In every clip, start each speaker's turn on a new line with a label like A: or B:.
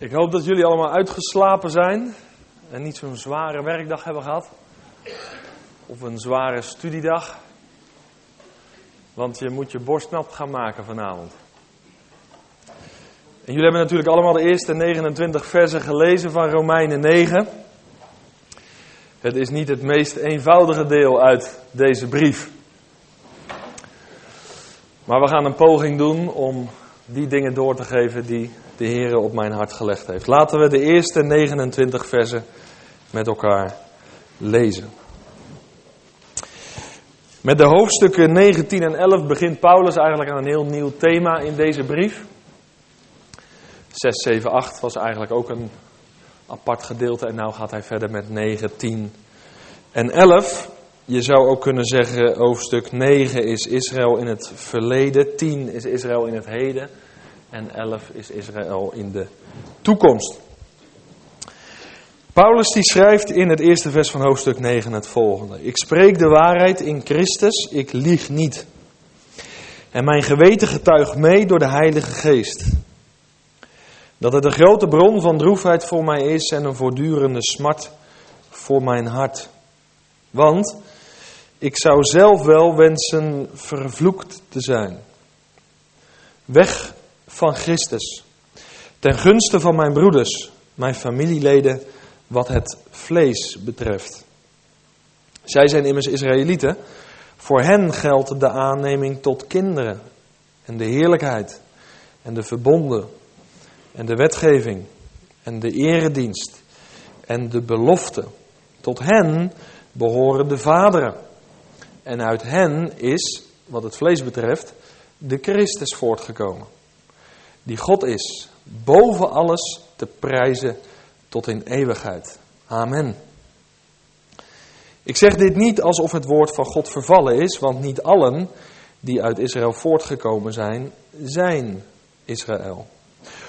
A: Ik hoop dat jullie allemaal uitgeslapen zijn en niet zo'n zware werkdag hebben gehad. Of een zware studiedag. Want je moet je borst nat gaan maken vanavond. En jullie hebben natuurlijk allemaal de eerste 29 versen gelezen van Romeinen 9. Het is niet het meest eenvoudige deel uit deze brief. Maar we gaan een poging doen om die dingen door te geven die de Heer op mijn hart gelegd heeft. Laten we de eerste 29 versen met elkaar lezen. Met de hoofdstukken 19 en 11 begint Paulus eigenlijk aan een heel nieuw thema in deze brief. 6, 7, 8 was eigenlijk ook een apart gedeelte en nu gaat hij verder met 9, 10 en 11. Je zou ook kunnen zeggen, hoofdstuk 9 is Israël in het verleden, 10 is Israël in het heden en 11 is Israël in de toekomst. Paulus die schrijft in het eerste vers van hoofdstuk 9 het volgende. Ik spreek de waarheid in Christus, ik lieg niet. En mijn geweten getuigt mee door de Heilige Geest. Dat het een grote bron van droefheid voor mij is en een voortdurende smart voor mijn hart. Want ik zou zelf wel wensen vervloekt te zijn. Weg van Christus. Ten gunste van mijn broeders, mijn familieleden, wat het vlees betreft. Zij zijn immers Israëlieten. Voor hen geldt de aanneming tot kinderen. En de heerlijkheid. En de verbonden. En de wetgeving. En de eredienst. En de belofte. Tot hen behoren de vaderen. En uit hen is, wat het vlees betreft, de Christus voortgekomen die God is, boven alles te prijzen tot in eeuwigheid. Amen. Ik zeg dit niet alsof het woord van God vervallen is, want niet allen die uit Israël voortgekomen zijn, zijn Israël.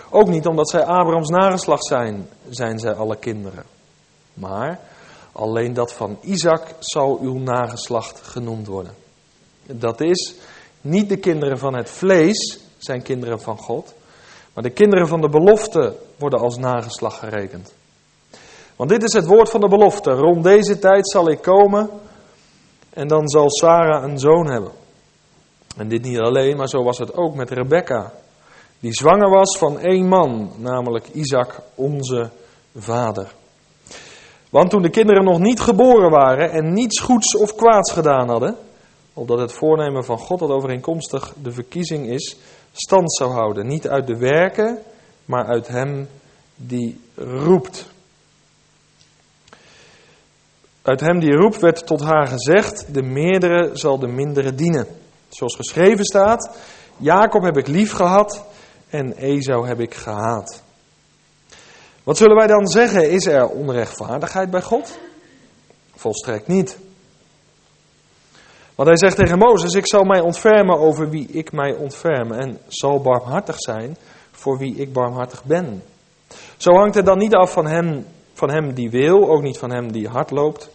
A: Ook niet omdat zij Abrahams nageslacht zijn, zijn zij alle kinderen. Maar alleen dat van Isaac zal uw nageslacht genoemd worden. Dat is, niet de kinderen van het vlees zijn kinderen van God, maar de kinderen van de belofte worden als nageslag gerekend. Want dit is het woord van de belofte. Rond deze tijd zal ik komen en dan zal Sarah een zoon hebben. En dit niet alleen, maar zo was het ook met Rebecca. Die zwanger was van één man, namelijk Isaac, onze vader. Want toen de kinderen nog niet geboren waren en niets goeds of kwaads gedaan hadden, opdat het voornemen van God dat overeenkomstig de verkiezing is, stand zou houden. Niet uit de werken, maar uit hem die roept. Uit hem die roept werd tot haar gezegd: De meerdere zal de mindere dienen. Zoals geschreven staat: Jacob heb ik lief gehad en Esau heb ik gehaat. Wat zullen wij dan zeggen? Is er onrechtvaardigheid bij God? Volstrekt niet. Want hij zegt tegen Mozes: Ik zal mij ontfermen over wie ik mij ontferm. En zal barmhartig zijn voor wie ik barmhartig ben. Zo hangt het dan niet af van hem, van hem die wil, ook niet van hem die hard loopt,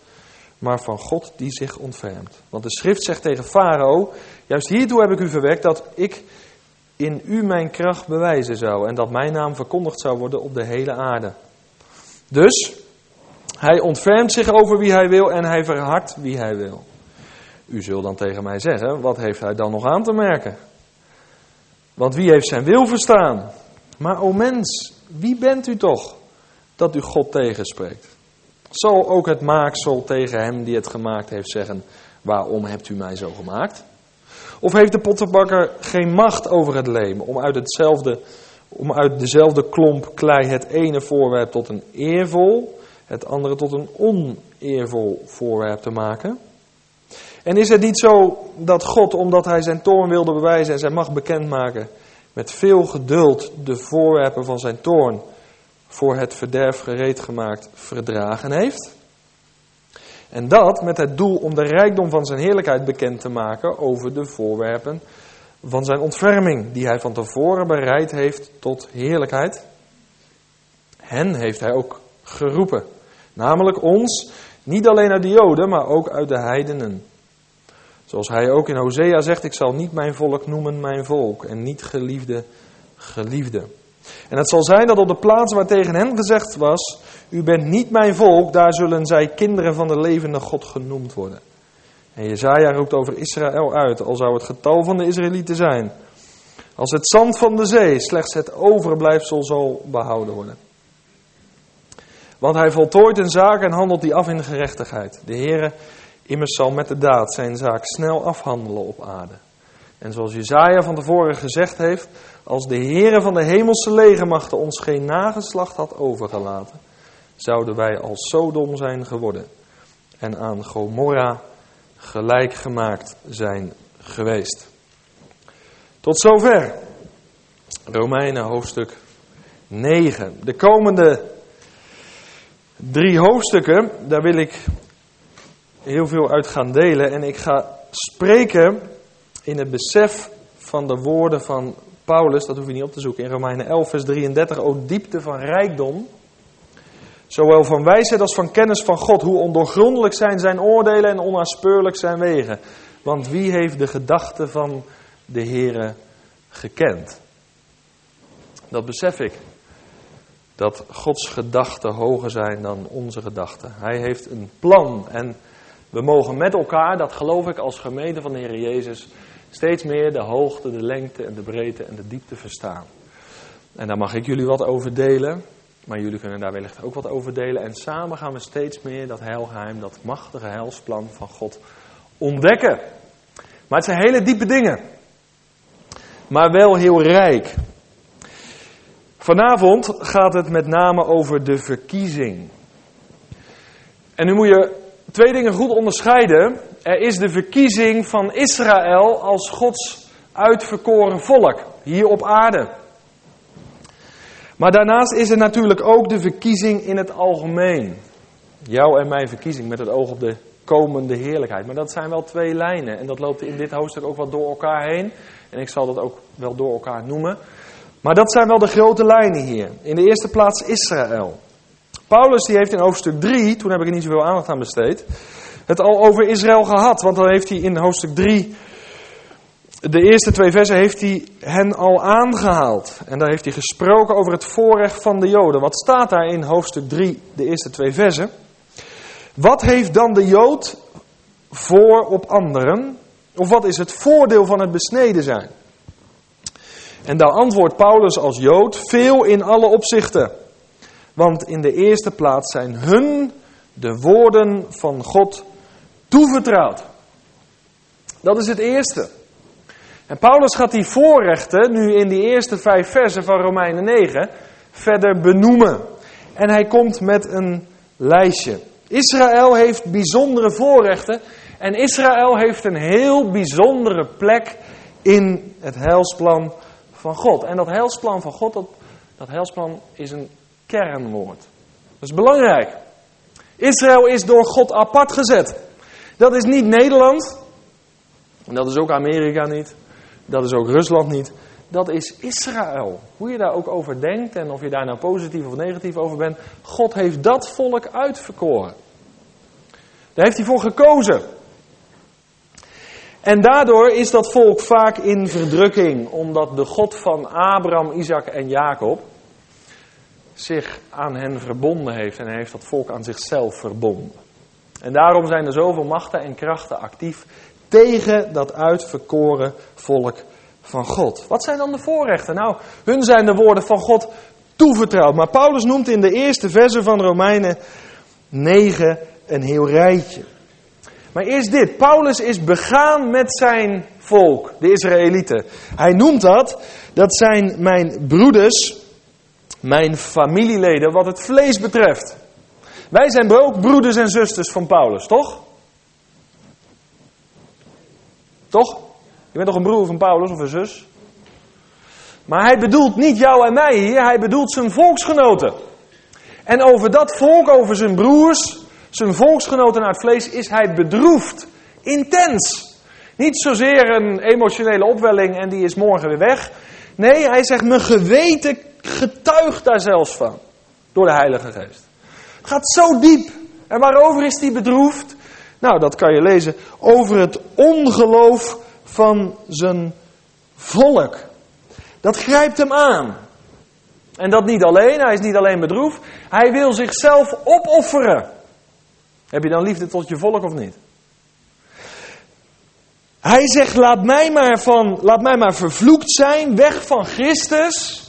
A: maar van God die zich ontfermt. Want de schrift zegt tegen Farao: Juist hiertoe heb ik u verwekt dat ik in u mijn kracht bewijzen zou en dat mijn naam verkondigd zou worden op de hele aarde. Dus hij ontfermt zich over wie hij wil en hij verhardt wie hij wil. U zult dan tegen mij zeggen, wat heeft hij dan nog aan te merken? Want wie heeft zijn wil verstaan? Maar o mens, wie bent u toch dat u God tegenspreekt? Zal ook het maaksel tegen hem die het gemaakt heeft zeggen, waarom hebt u mij zo gemaakt? Of heeft de pottenbakker geen macht over het leem om uit, hetzelfde, om uit dezelfde klomp klei het ene voorwerp tot een eervol, het andere tot een oneervol voorwerp te maken? En is het niet zo dat God, omdat hij zijn toorn wilde bewijzen en zijn macht bekendmaken, met veel geduld de voorwerpen van zijn toorn voor het verderf gereed gemaakt verdragen heeft? En dat met het doel om de rijkdom van zijn heerlijkheid bekend te maken over de voorwerpen van zijn ontferming, die hij van tevoren bereid heeft tot heerlijkheid. Hen heeft hij ook geroepen, namelijk ons, niet alleen uit de Joden, maar ook uit de heidenen. Zoals hij ook in Hosea zegt, ik zal niet mijn volk noemen mijn volk en niet geliefde, geliefde. En het zal zijn dat op de plaats waar tegen hen gezegd was: U bent niet mijn volk, daar zullen zij kinderen van de levende God genoemd worden. En Jezaja roept over Israël uit, al zou het getal van de Israëlieten zijn. Als het zand van de zee, slechts het overblijfsel zal behouden worden. Want hij voltooit een zaak en handelt die af in gerechtigheid. De Heere immers zal met de daad zijn zaak snel afhandelen op aarde. En zoals Jezaja van tevoren gezegd heeft, als de Heere van de hemelse legermachten ons geen nageslacht had overgelaten, zouden wij als Sodom zijn geworden en aan Gomorra gelijk gemaakt zijn geweest. Tot zover. Romeinen hoofdstuk 9. De komende drie hoofdstukken, daar wil ik heel veel uit gaan delen. En ik ga spreken in het besef van de woorden van Paulus, dat hoef je niet op te zoeken, in Romeinen 11, vers 33, o diepte van rijkdom, zowel van wijsheid als van kennis van God, hoe ondoorgrondelijk zijn zijn oordelen en onnaspeurlijk zijn wegen. Want wie heeft de gedachten van de Heere gekend? Dat besef ik. Dat Gods gedachten hoger zijn dan onze gedachten. Hij heeft een plan en we mogen met elkaar, dat geloof ik als gemeente van de Heer Jezus, steeds meer de hoogte, de lengte en de breedte en de diepte verstaan. En daar mag ik jullie wat over delen, maar jullie kunnen daar wellicht ook wat over delen. En samen gaan we steeds meer dat heilgeheim, dat machtige heilsplan van God ontdekken. Maar het zijn hele diepe dingen, maar wel heel rijk. Vanavond gaat het met name over de verkiezing. En nu moet je twee dingen goed onderscheiden. Er is de verkiezing van Israël als Gods uitverkoren volk hier op aarde. Maar daarnaast is er natuurlijk ook de verkiezing in het algemeen. Jouw en mijn verkiezing met het oog op de komende heerlijkheid. Maar dat zijn wel twee lijnen en dat loopt in dit hoofdstuk ook wat door elkaar heen. En ik zal dat ook wel door elkaar noemen. Maar dat zijn wel de grote lijnen hier. In de eerste plaats Israël. Paulus die heeft in hoofdstuk 3, toen heb ik er niet zoveel aandacht aan besteed, het al over Israël gehad. Want dan heeft hij in hoofdstuk 3, de eerste twee versen, heeft hij hen al aangehaald. En daar heeft hij gesproken over het voorrecht van de Joden. Wat staat daar in hoofdstuk 3, de eerste twee versen? Wat heeft dan de Jood voor op anderen? Of wat is het voordeel van het besneden zijn? En daar antwoordt Paulus als Jood veel in alle opzichten. Want in de eerste plaats zijn hun de woorden van God toevertrouwd. Dat is het eerste. En Paulus gaat die voorrechten nu in die eerste vijf versen van Romeinen 9 verder benoemen. En hij komt met een lijstje. Israël heeft bijzondere voorrechten en Israël heeft een heel bijzondere plek in het heilsplan van God. En dat heilsplan van God, dat, dat heilsplan is een kernwoord. Dat is belangrijk. Israël is door God apart gezet. Dat is niet Nederland. En dat is ook Amerika niet. Dat is ook Rusland niet. Dat is Israël. Hoe je daar ook over denkt en of je daar nou positief of negatief over bent. God heeft dat volk uitverkoren. Daar heeft hij voor gekozen. En daardoor is dat volk vaak in verdrukking, omdat de God van Abraham, Isaac en Jacob zich aan hen verbonden heeft en hij heeft dat volk aan zichzelf verbonden. En daarom zijn er zoveel machten en krachten actief tegen dat uitverkoren volk van God. Wat zijn dan de voorrechten? Nou, hun zijn de woorden van God toevertrouwd. Maar Paulus noemt in de eerste verse van Romeinen 9 een heel rijtje. Maar eerst dit. Paulus is begaan met zijn volk, de Israëlieten. Hij noemt dat, dat zijn mijn broeders, mijn familieleden, wat het vlees betreft. Wij zijn ook broeders en zusters van Paulus, toch? Toch? Je bent toch een broer van Paulus of een zus? Maar hij bedoelt niet jou en mij hier, hij bedoelt zijn volksgenoten. En over dat volk, over zijn broers, zijn volksgenoten uit vlees, is hij bedroefd. Intens. Niet zozeer een emotionele opwelling en die is morgen weer weg. Nee, hij zegt, mijn geweten getuigt daar zelfs van. Door de Heilige Geest. Het gaat zo diep. En waarover is hij bedroefd? Nou, dat kan je lezen over het ongeloof van zijn volk. Dat grijpt hem aan. En dat niet alleen, hij is niet alleen bedroefd, hij wil zichzelf opofferen. Heb je dan liefde tot je volk of niet? Hij zegt, laat mij maar, van, laat mij maar vervloekt zijn, weg van Christus.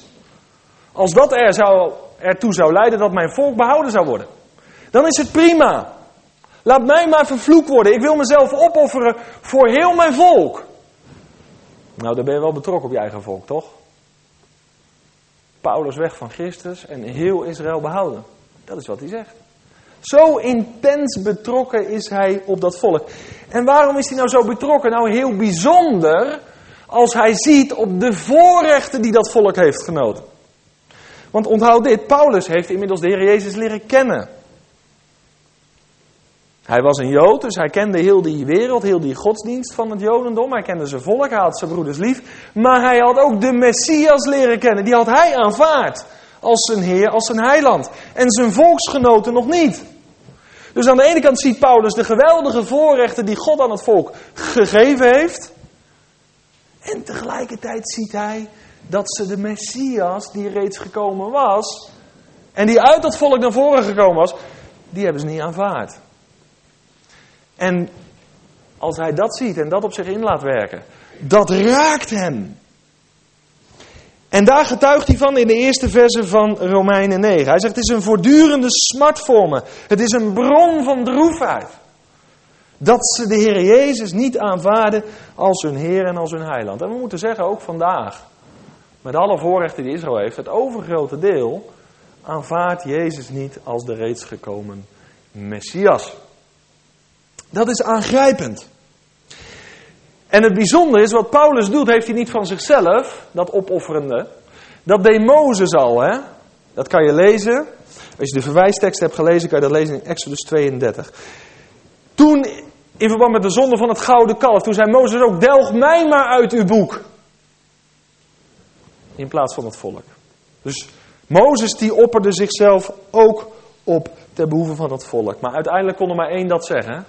A: Als dat er zou, ertoe zou leiden dat mijn volk behouden zou worden. Dan is het prima. Laat mij maar vervloekt worden. Ik wil mezelf opofferen voor heel mijn volk. Nou, dan ben je wel betrokken op je eigen volk, toch? Paulus weg van Christus en heel Israël behouden. Dat is wat hij zegt. Zo intens betrokken is hij op dat volk. En waarom is hij nou zo betrokken? Nou, heel bijzonder als hij ziet op de voorrechten die dat volk heeft genoten. Want onthoud dit, Paulus heeft inmiddels de Heer Jezus leren kennen. Hij was een Jood, dus hij kende heel die wereld, heel die godsdienst van het Jodendom. Hij kende zijn volk, hij had zijn broeders lief. Maar hij had ook de Messias leren kennen. Die had hij aanvaard als zijn Heer, als zijn heiland. En zijn volksgenoten nog niet. Dus aan de ene kant ziet Paulus de geweldige voorrechten die God aan het volk gegeven heeft. En tegelijkertijd ziet hij dat ze de Messias, die reeds gekomen was, en die uit dat volk naar voren gekomen was, die hebben ze niet aanvaard. En als hij dat ziet en dat op zich in laat werken, dat raakt hem. En daar getuigt hij van in de eerste verse van Romeinen 9. Hij zegt: Het is een voortdurende smart voor me. Het is een bron van droefheid. Dat ze de Heer Jezus niet aanvaarden als hun Heer en als hun heiland. En we moeten zeggen, ook vandaag, met alle voorrechten die Israël heeft, het overgrote deel aanvaardt Jezus niet als de reeds gekomen Messias. Dat is aangrijpend. En het bijzondere is, wat Paulus doet, heeft hij niet van zichzelf, dat opofferende. Dat deed Mozes al, hè. Dat kan je lezen. Als je de verwijstekst hebt gelezen, kan je dat lezen in Exodus 32. Toen, in verband met de zonde van het gouden kalf, toen zei Mozes ook, delg mij maar uit uw boek. In plaats van het volk. Dus Mozes die opperde zichzelf ook op ter behoeve van het volk. Maar uiteindelijk kon er maar één dat zeggen.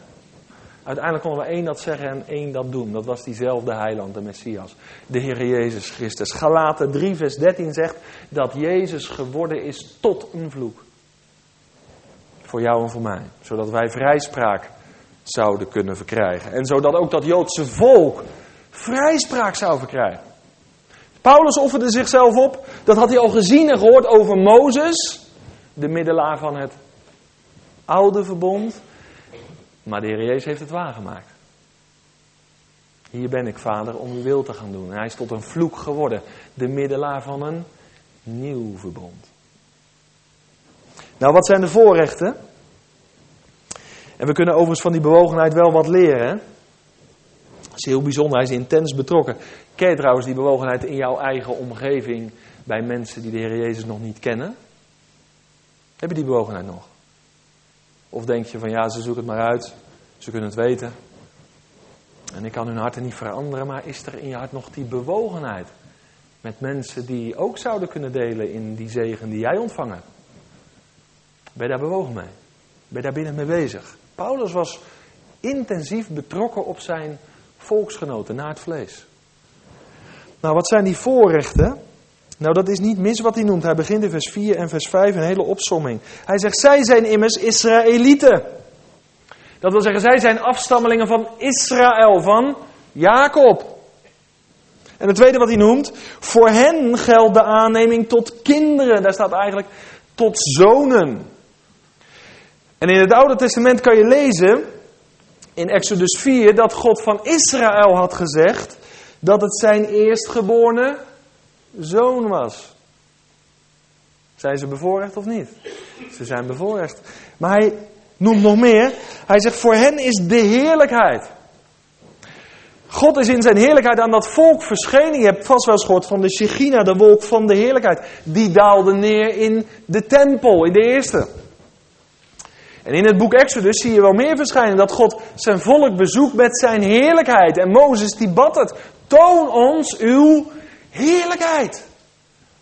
A: Uiteindelijk konden we één dat zeggen en één dat doen. Dat was diezelfde heiland, de Messias. De Heer Jezus Christus. Galaten 3 vers 13 zegt dat Jezus geworden is tot een vloek. Voor jou en voor mij. Zodat wij vrijspraak zouden kunnen verkrijgen. En zodat ook dat Joodse volk vrijspraak zou verkrijgen. Paulus offerde zichzelf op. Dat had hij al gezien en gehoord over Mozes. De middelaar van het oude verbond. Maar de Heer Jezus heeft het waargemaakt. Hier ben ik, vader, om uw wil te gaan doen. En hij is tot een vloek geworden. De middelaar van een nieuw verbond. Nou, wat zijn de voorrechten? En we kunnen overigens van die bewogenheid wel wat leren. Is heel bijzonder, hij is intens betrokken. Ken je trouwens die bewogenheid in jouw eigen omgeving bij mensen die de Heer Jezus nog niet kennen? Heb je die bewogenheid nog? Of denk je van ja, ze zoeken het maar uit, ze kunnen het weten. En ik kan hun harten niet veranderen, maar is er in je hart nog die bewogenheid? Met mensen die ook zouden kunnen delen in die zegen die jij ontvangen. Ben je daar bewogen mee? Ben je daar binnen mee bezig? Paulus was intensief betrokken op zijn volksgenoten naar het vlees. Nou, wat zijn die voorrechten? Nou, dat is niet mis wat hij noemt. Hij begint in vers 4 en vers 5 een hele opsomming. Hij zegt, zij zijn immers Israëlieten. Dat wil zeggen, zij zijn afstammelingen van Israël, van Jacob. En het tweede wat hij noemt, voor hen geldt de aanneming tot kinderen. Daar staat eigenlijk tot zonen. En in het Oude Testament kan je lezen, in Exodus 4, dat God van Israël had gezegd dat het zijn eerstgeborene zoon was. Zijn ze bevoorrecht of niet? Ze zijn bevoorrecht. Maar hij noemt nog meer. Hij zegt, voor hen is de heerlijkheid. God is in zijn heerlijkheid aan dat volk verschenen. Je hebt vast wel eens gehoord van de Shechina, de wolk van de heerlijkheid. Die daalde neer in de tempel, in de eerste. En in het boek Exodus zie je wel meer verschijnen. Dat God zijn volk bezoekt met zijn heerlijkheid. En Mozes die bad het. Toon ons uw heerlijkheid.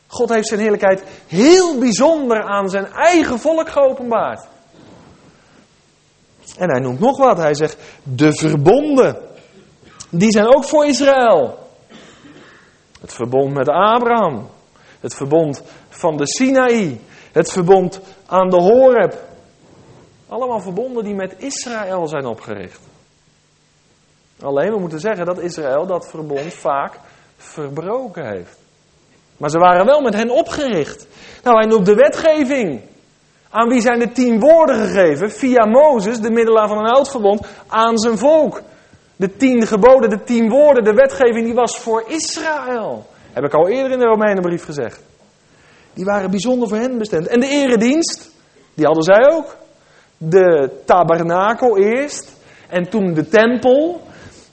A: God heeft zijn heerlijkheid heel bijzonder aan zijn eigen volk geopenbaard. En hij noemt nog wat. Hij zegt, de verbonden. Die zijn ook voor Israël. Het verbond met Abraham. Het verbond van de Sinaï. Het verbond aan de Horeb. Allemaal verbonden die met Israël zijn opgericht. Alleen we moeten zeggen dat Israël dat verbond vaak verbroken heeft. Maar ze waren wel met hen opgericht. Nou, hij noemt de wetgeving. Aan wie zijn de tien woorden gegeven? Via Mozes, de middelaar van een oud verbond, aan zijn volk. De tien geboden, de tien woorden, de wetgeving, die was voor Israël. Heb ik al eerder in de Romeinenbrief gezegd. Die waren bijzonder voor hen bestemd. En de eredienst, die hadden zij ook. De tabernakel eerst. En toen de tempel.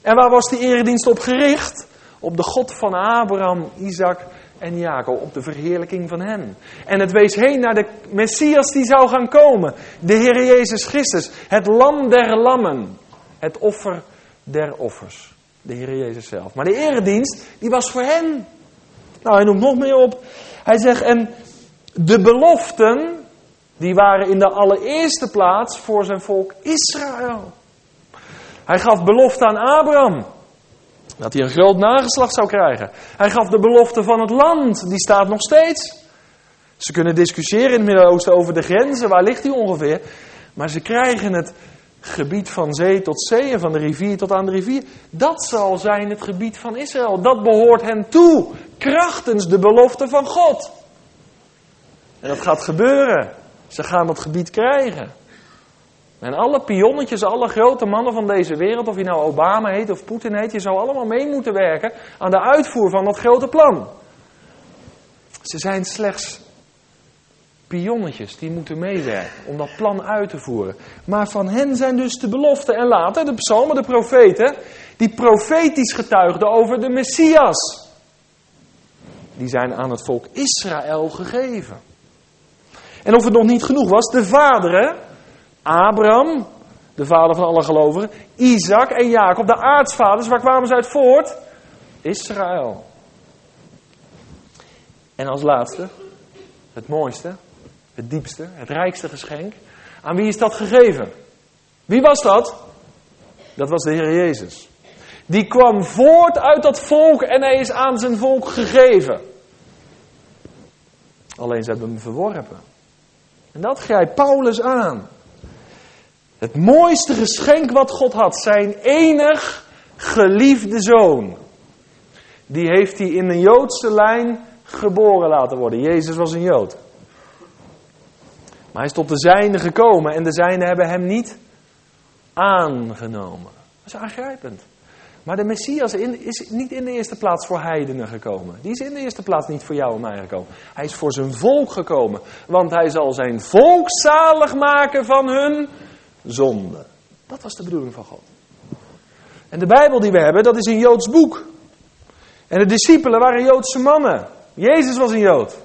A: En waar was die eredienst op gericht? Op de God van Abraham, Isaac en Jacob. Op de verheerlijking van hen. En het wees heen naar de Messias die zou gaan komen. De Heer Jezus Christus. Het lam der lammen. Het offer der offers. De Heer Jezus zelf. Maar de eredienst, die was voor hen. Nou, hij noemt nog meer op. Hij zegt, en de beloften, die waren in de allereerste plaats voor zijn volk Israël. Hij gaf belofte aan Abraham. Dat hij een groot nageslacht zou krijgen. Hij gaf de belofte van het land. Die staat nog steeds. Ze kunnen discussiëren in het Midden-Oosten over de grenzen. Waar ligt die ongeveer? Maar ze krijgen het gebied van zee tot zee en van de rivier tot aan de rivier. Dat zal zijn het gebied van Israël. Dat behoort hen toe. Krachtens de belofte van God. En dat gaat gebeuren. Ze gaan dat gebied krijgen. En alle pionnetjes, alle grote mannen van deze wereld, of je nou Obama heet of Poetin heet, je zou allemaal mee moeten werken aan de uitvoer van dat grote plan. Ze zijn slechts pionnetjes die moeten meewerken om dat plan uit te voeren. Maar van hen zijn dus de beloften. En later de psalmen, de profeten, die profetisch getuigden over de Messias. Die zijn aan het volk Israël gegeven. En of het nog niet genoeg was, de vaderen, Abraham, de vader van alle gelovigen, Isaac en Jacob, de aartsvaders, waar kwamen ze uit voort? Israël. En als laatste, het mooiste, het diepste, het rijkste geschenk. Aan wie is dat gegeven? Wie was dat? Dat was de Heer Jezus. Die kwam voort uit dat volk en hij is aan zijn volk gegeven. Alleen ze hebben hem verworpen. En dat grijpt Paulus aan. Het mooiste geschenk wat God had, zijn enig geliefde zoon. Die heeft hij in een Joodse lijn geboren laten worden. Jezus was een Jood. Maar hij is tot de zijnen gekomen en de zijnen hebben hem niet aangenomen. Dat is aangrijpend. Maar de Messias is niet in de eerste plaats voor heidenen gekomen. Die is in de eerste plaats niet voor jou en mij gekomen. Hij is voor zijn volk gekomen. Want hij zal zijn volk zalig maken van hun zonde. Dat was de bedoeling van God. En de Bijbel die we hebben, dat is een Joods boek. En de discipelen waren Joodse mannen. Jezus was een Jood.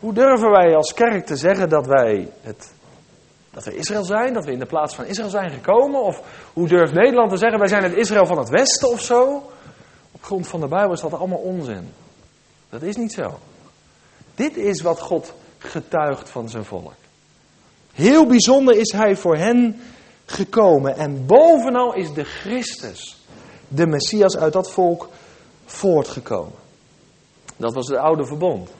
A: Hoe durven wij als kerk te zeggen dat wij het, dat we Israël zijn, dat we in de plaats van Israël zijn gekomen? Of hoe durft Nederland te zeggen wij zijn het Israël van het Westen of zo? Op grond van de Bijbel is dat allemaal onzin. Dat is niet zo. Dit is wat God getuigt van zijn volk. Heel bijzonder is hij voor hen gekomen. En bovenal is de Christus, de Messias uit dat volk, voortgekomen. Dat was het oude verbond.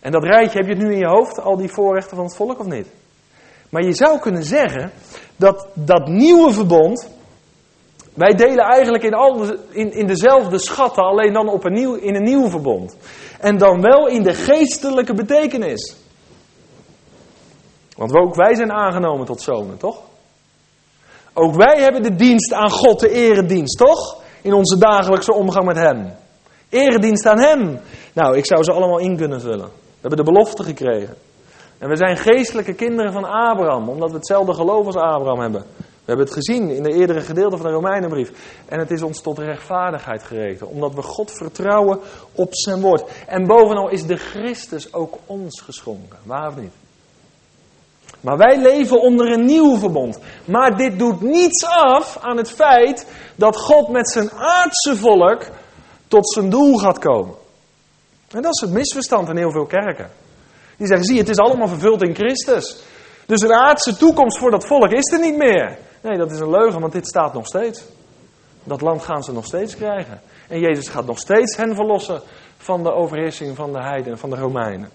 A: En dat rijtje, heb je het nu in je hoofd, al die voorrechten van het volk of niet? Maar je zou kunnen zeggen dat dat nieuwe verbond. Wij delen eigenlijk in, al in, in dezelfde schatten, alleen dan op een nieuw, in een nieuw verbond. En dan wel in de geestelijke betekenis. Want ook wij zijn aangenomen tot zonen, toch? Ook wij hebben de dienst aan God, de eredienst, toch? In onze dagelijkse omgang met Hem. Eredienst aan Hem. Nou, ik zou ze allemaal in kunnen vullen. We hebben de belofte gekregen. En we zijn geestelijke kinderen van Abraham, omdat we hetzelfde geloof als Abraham hebben. We hebben het gezien in de eerdere gedeelte van de Romeinenbrief. En het is ons tot rechtvaardigheid gereden, omdat we God vertrouwen op zijn woord. En bovenal is de Christus ook ons geschonken, waar of niet? Maar wij leven onder een nieuw verbond. Maar dit doet niets af aan het feit dat God met zijn aardse volk tot zijn doel gaat komen. En dat is het misverstand in heel veel kerken. Die zeggen, zie het is allemaal vervuld in Christus. Dus een aardse toekomst voor dat volk is er niet meer. Nee, dat is een leugen, want dit staat nog steeds. Dat land gaan ze nog steeds krijgen. En Jezus gaat nog steeds hen verlossen van de overheersing van de heidenen, van de Romeinen.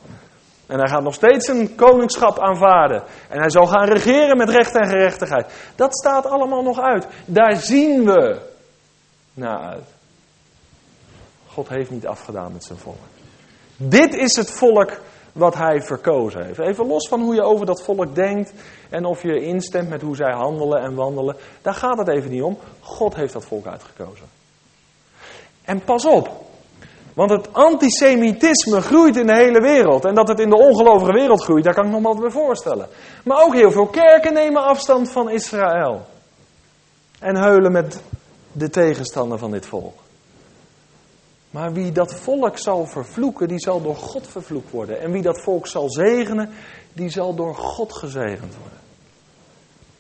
A: En hij gaat nog steeds een koningschap aanvaarden. En hij zal gaan regeren met recht en gerechtigheid. Dat staat allemaal nog uit. Daar zien we naar uit. God heeft niet afgedaan met zijn volk. Dit is het volk wat hij verkozen heeft. Even los van hoe je over dat volk denkt en of je instemt met hoe zij handelen en wandelen. Daar gaat het even niet om. God heeft dat volk uitgekozen. En pas op, want het antisemitisme groeit in de hele wereld. En dat het in de ongelovige wereld groeit, daar kan ik nog wel bij voorstellen. Maar ook heel veel kerken nemen afstand van Israël. En heulen met de tegenstander van dit volk. Maar wie dat volk zal vervloeken, die zal door God vervloekt worden. En wie dat volk zal zegenen, die zal door God gezegend worden.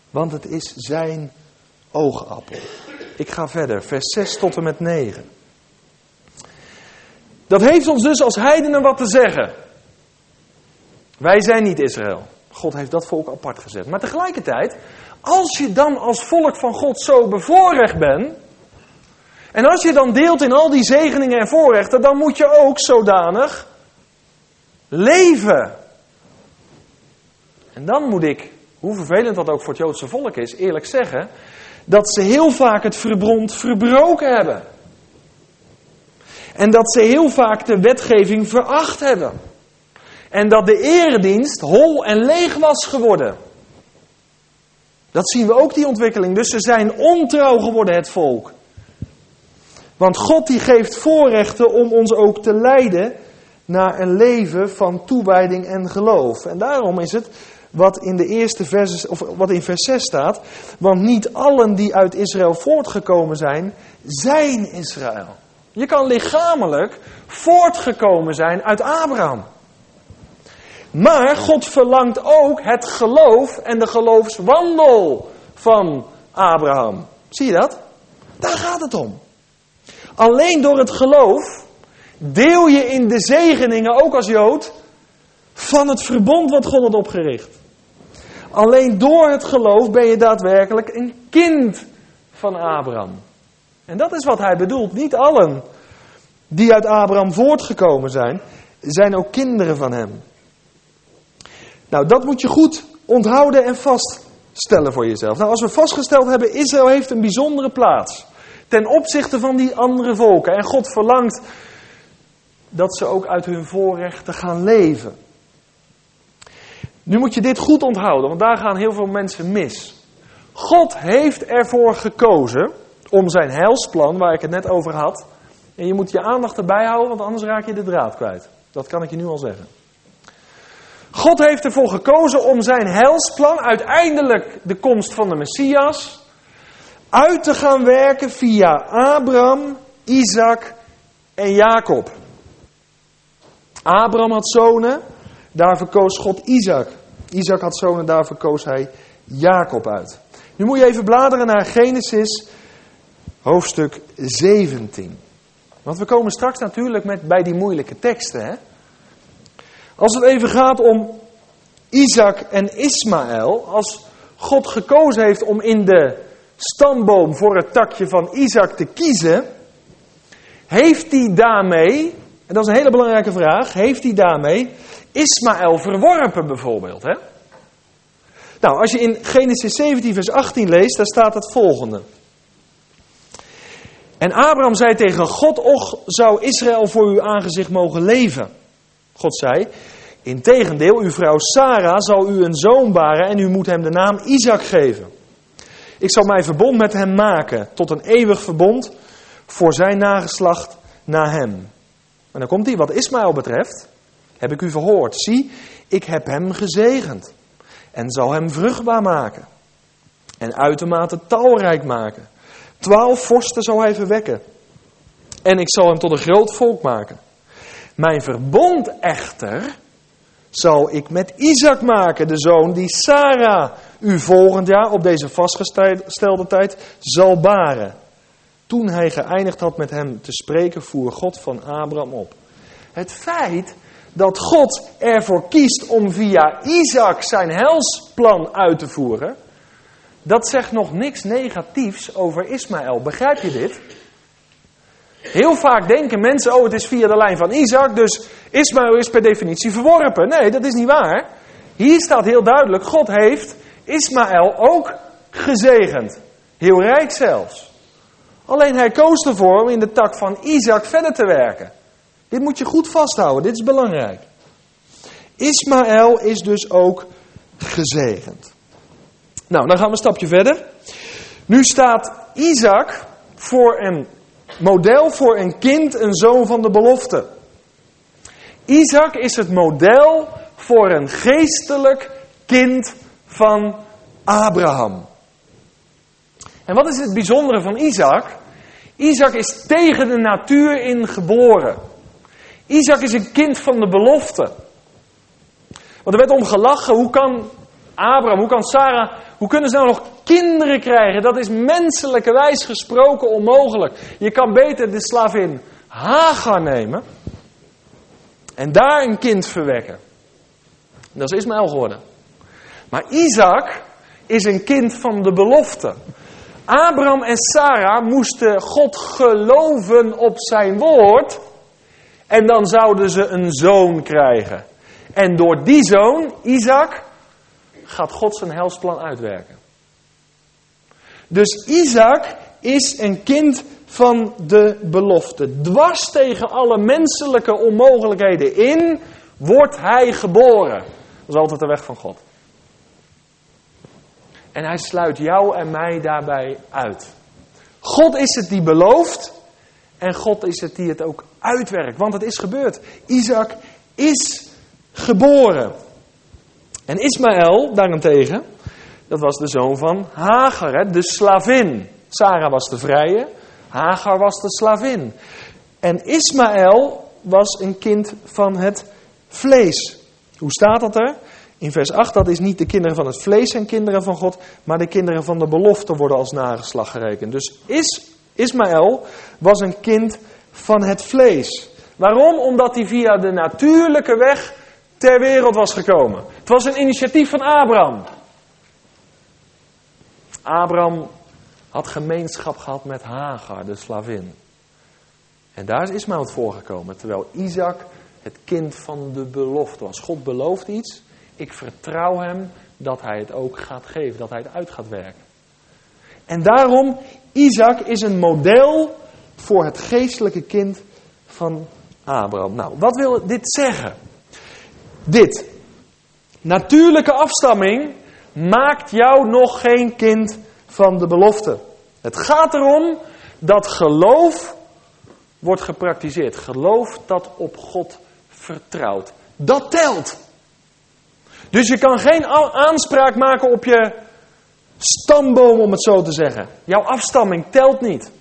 A: Want het is zijn oogappel. Ik ga verder, vers 6 tot en met 9. Dat heeft ons dus als heidenen wat te zeggen. Wij zijn niet Israël. God heeft dat volk apart gezet. Maar tegelijkertijd, als je dan als volk van God zo bevoorrecht bent. En als je dan deelt in al die zegeningen en voorrechten, dan moet je ook zodanig leven. En dan moet ik, hoe vervelend dat ook voor het Joodse volk is, eerlijk zeggen, dat ze heel vaak het verbond verbroken hebben. En dat ze heel vaak de wetgeving veracht hebben. En dat de eredienst hol en leeg was geworden. Dat zien we ook, die ontwikkeling. Dus ze zijn ontrouw geworden, het volk. Want God die geeft voorrechten om ons ook te leiden naar een leven van toewijding en geloof. En daarom is het wat in de eerste vers, of wat in vers 6 staat. Want niet allen die uit Israël voortgekomen zijn, zijn Israël. Je kan lichamelijk voortgekomen zijn uit Abraham. Maar God verlangt ook het geloof en de geloofswandel van Abraham. Zie je dat? Daar gaat het om. Alleen door het geloof deel je in de zegeningen, ook als Jood, van het verbond wat God had opgericht. Alleen door het geloof ben je daadwerkelijk een kind van Abraham. En dat is wat hij bedoelt. Niet allen die uit Abraham voortgekomen zijn, zijn ook kinderen van hem. Nou, dat moet je goed onthouden en vaststellen voor jezelf. Nou, als we vastgesteld hebben, Israël heeft een bijzondere plaats. Ten opzichte van die andere volken. En God verlangt dat ze ook uit hun voorrechten gaan leven. Nu moet je dit goed onthouden, want daar gaan heel veel mensen mis. God heeft ervoor gekozen om zijn heilsplan, waar ik het net over had. En je moet je aandacht erbij houden, want anders raak je de draad kwijt. Dat kan ik je nu al zeggen. God heeft ervoor gekozen om zijn heilsplan, uiteindelijk de komst van de Messias, uit te gaan werken via Abraham, Isaac en Jacob. Abraham had zonen, daar verkoos God Isaac. Isaac had zonen, daar verkoos hij Jacob uit. Nu moet je even bladeren naar Genesis hoofdstuk 17. Want we komen straks natuurlijk met, bij die moeilijke teksten. Hè? Als het even gaat om Isaac en Ismaël, als God gekozen heeft om in de stamboom voor het takje van Isaac te kiezen, heeft hij daarmee, en dat is een hele belangrijke vraag, heeft hij daarmee Ismaël verworpen bijvoorbeeld? Hè? Nou, als je in Genesis 17 vers 18 leest, daar staat het volgende. En Abraham zei tegen God, och zou Israël voor uw aangezicht mogen leven. God zei, integendeel, uw vrouw Sarah zal u een zoon baren en u moet hem de naam Isaac geven. Ik zal mijn verbond met hem maken, tot een eeuwig verbond voor zijn nageslacht na hem. En dan komt hij, wat Ismaël betreft, heb ik u verhoord. Zie, ik heb hem gezegend en zal hem vruchtbaar maken en uitermate talrijk maken. Twaalf vorsten zal hij verwekken. En ik zal hem tot een groot volk maken. Mijn verbond echter zal ik met Isaac maken, de zoon die Sarah u volgend jaar op deze vastgestelde tijd zal baren. Toen hij geëindigd had met hem te spreken, voer God van Abraham op. Het feit dat God ervoor kiest om via Isaac zijn helsplan uit te voeren, dat zegt nog niks negatiefs over Ismaël. Begrijp je dit? Heel vaak denken mensen, oh het is via de lijn van Isaac, dus Ismaël is per definitie verworpen. Nee, dat is niet waar. Hier staat heel duidelijk, God heeft Ismaël ook gezegend. Heel rijk zelfs. Alleen hij koos ervoor om in de tak van Isaac verder te werken. Dit moet je goed vasthouden, dit is belangrijk. Ismaël is dus ook gezegend. Nou, dan gaan we een stapje verder. Nu staat Isaac voor een model voor een kind, een zoon van de belofte. Isaac is het model voor een geestelijk kind van Abraham. En wat is het bijzondere van Isaac? Isaac is tegen de natuur in geboren. Isaac is een kind van de belofte. Want er werd om gelachen, hoe kan Abraham, hoe kan Sarah, hoe kunnen ze nou nog kinderen krijgen? Dat is menselijkerwijs gesproken onmogelijk. Je kan beter de slavin Hagar nemen en daar een kind verwekken. Dat is Ismaël geworden. Maar Isaac is een kind van de belofte. Abraham en Sarah moesten God geloven op zijn woord. En dan zouden ze een zoon krijgen. En door die zoon, Isaac, gaat God zijn helsplan uitwerken. Dus Isaac is een kind van de belofte. Dwars tegen alle menselijke onmogelijkheden in wordt hij geboren. Dat is altijd de weg van God. En hij sluit jou en mij daarbij uit. God is het die belooft. En God is het die het ook uitwerkt. Want het is gebeurd. Isaac is geboren. En Ismaël daarentegen, dat was de zoon van Hagar, de slavin. Sarah was de vrije, Hagar was de slavin. En Ismaël was een kind van het vlees. Hoe staat dat er? In vers 8, dat is niet de kinderen van het vlees en kinderen van God, maar de kinderen van de belofte worden als nageslag gerekend. Dus Is, Ismaël was een kind van het vlees. Waarom? Omdat hij via de natuurlijke weg ter wereld was gekomen. Het was een initiatief van Abraham. Abraham had gemeenschap gehad met Hagar, de slavin. En daar is Ismaël voorgekomen, terwijl Isaac het kind van de belofte was. God belooft iets, ik vertrouw hem dat hij het ook gaat geven, dat hij het uit gaat werken. En daarom, Isaac is een model voor het geestelijke kind van Abraham. Nou, wat wil dit zeggen? Dit. Natuurlijke afstamming maakt jou nog geen kind van de belofte. Het gaat erom dat geloof wordt gepraktiseerd. Geloof dat op God vertrouwt. Dat telt. Dus je kan geen aanspraak maken op je stamboom, om het zo te zeggen. Jouw afstamming telt niet.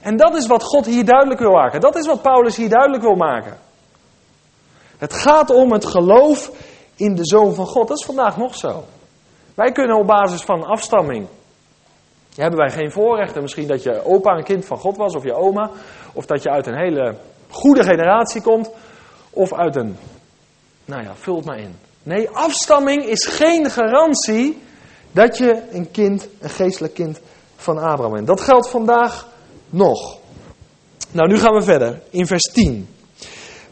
A: En dat is wat God hier duidelijk wil maken. Dat is wat Paulus hier duidelijk wil maken. Het gaat om het geloof in de Zoon van God. Dat is vandaag nog zo. Wij kunnen op basis van afstamming. Hebben wij geen voorrechten. Misschien dat je opa een kind van God was, of je oma. Of dat je uit een hele goede generatie komt. Of uit een. Nou ja, vul het maar in. Nee, afstamming is geen garantie dat je een kind, een geestelijk kind van Abraham bent. Dat geldt vandaag nog. Nou, nu gaan we verder. In vers 10.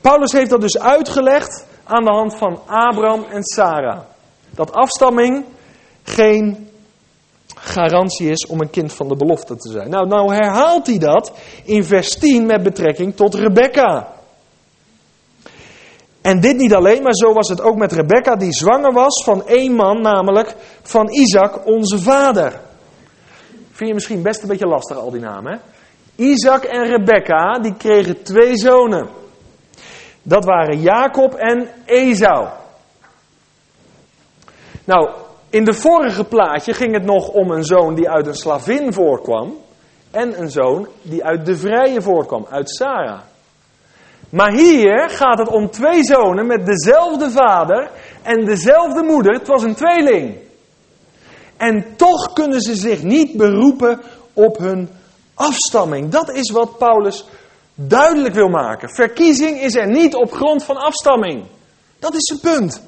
A: Paulus heeft dat dus uitgelegd aan de hand van Abraham en Sarah. Dat afstamming geen garantie is om een kind van de belofte te zijn. Nou, nou herhaalt hij dat in vers 10 met betrekking tot Rebecca. En dit niet alleen, maar zo was het ook met Rebecca, die zwanger was van één man, namelijk van Isaac, onze vader. Vind je misschien best een beetje lastig, al die namen, hè? Isaac en Rebecca, die kregen twee zonen. Dat waren Jacob en Esau. Nou, in de vorige plaatje ging het nog om een zoon die uit een slavin voorkwam. En een zoon die uit de vrije voorkwam, uit Sarah. Maar hier gaat het om twee zonen met dezelfde vader en dezelfde moeder. Het was een tweeling. En toch kunnen ze zich niet beroepen op hun afstamming. Dat is wat Paulus duidelijk wil maken. Verkiezing is er niet op grond van afstamming. Dat is het punt.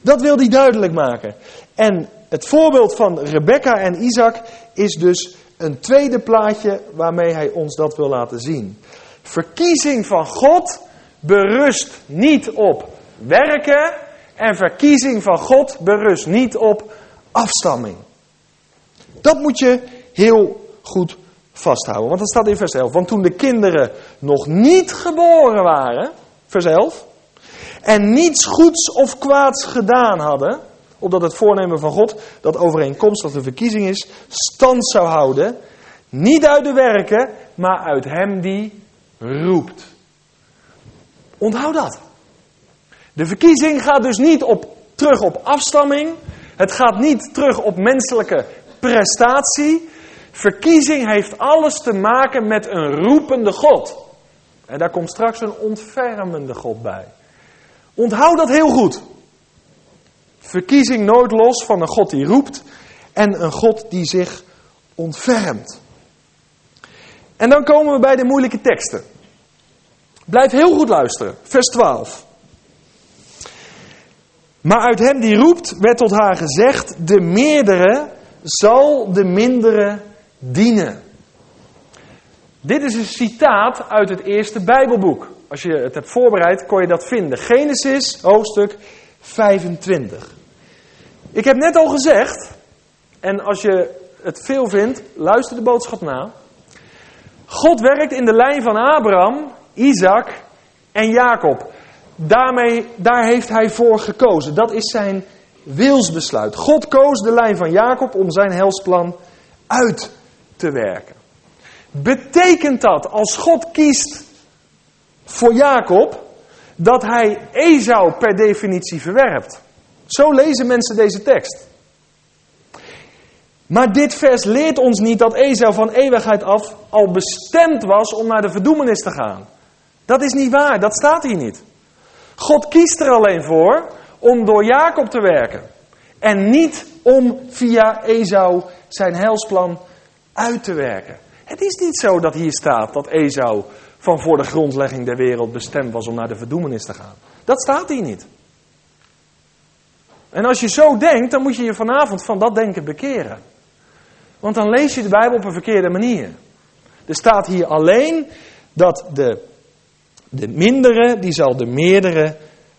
A: Dat wil hij duidelijk maken. En het voorbeeld van Rebecca en Isaac is dus een tweede plaatje waarmee hij ons dat wil laten zien. Verkiezing van God berust niet op werken en verkiezing van God berust niet op afstamming. Dat moet je heel goed vasthouden. Want dat staat in vers 11. Want toen de kinderen nog niet geboren waren, vers 11, en niets goeds of kwaads gedaan hadden, opdat het voornemen van God, dat overeenkomstig de verkiezing is, stand zou houden, niet uit de werken, maar uit hem die roept. Onthoud dat. De verkiezing gaat dus niet op, terug op afstamming. Het gaat niet terug op menselijke prestatie. Verkiezing heeft alles te maken met een roepende God. En daar komt straks een ontfermende God bij. Onthoud dat heel goed. Verkiezing nooit los van een God die roept en een God die zich ontfermt. En dan komen we bij de moeilijke teksten. Blijf heel goed luisteren. Vers 12. Maar uit hem die roept werd tot haar gezegd: de meerdere zal de mindere dienen. Dit is een citaat uit het eerste Bijbelboek. Als je het hebt voorbereid, kon je dat vinden. Genesis, hoofdstuk 25. Ik heb net al gezegd, en als je het veel vindt, luister de boodschap na. God werkt in de lijn van Abraham, Isaac en Jacob. Daarmee, daar heeft hij voor gekozen. Dat is zijn wilsbesluit. God koos de lijn van Jacob om zijn helsplan uit te werken. Betekent dat als God kiest voor Jacob dat hij Esau per definitie verwerpt? Zo lezen mensen deze tekst. Maar dit vers leert ons niet dat Esau van eeuwigheid af al bestemd was om naar de verdoemenis te gaan. Dat is niet waar, dat staat hier niet. God kiest er alleen voor om door Jacob te werken. En niet om via Esau zijn helsplan uit te werken. Het is niet zo dat hier staat dat Esau van voor de grondlegging der wereld bestemd was om naar de verdoemenis te gaan. Dat staat hier niet. En als je zo denkt, dan moet je je vanavond van dat denken bekeren. Want dan lees je de Bijbel op een verkeerde manier. Er staat hier alleen dat de, de mindere, die zal de meerdere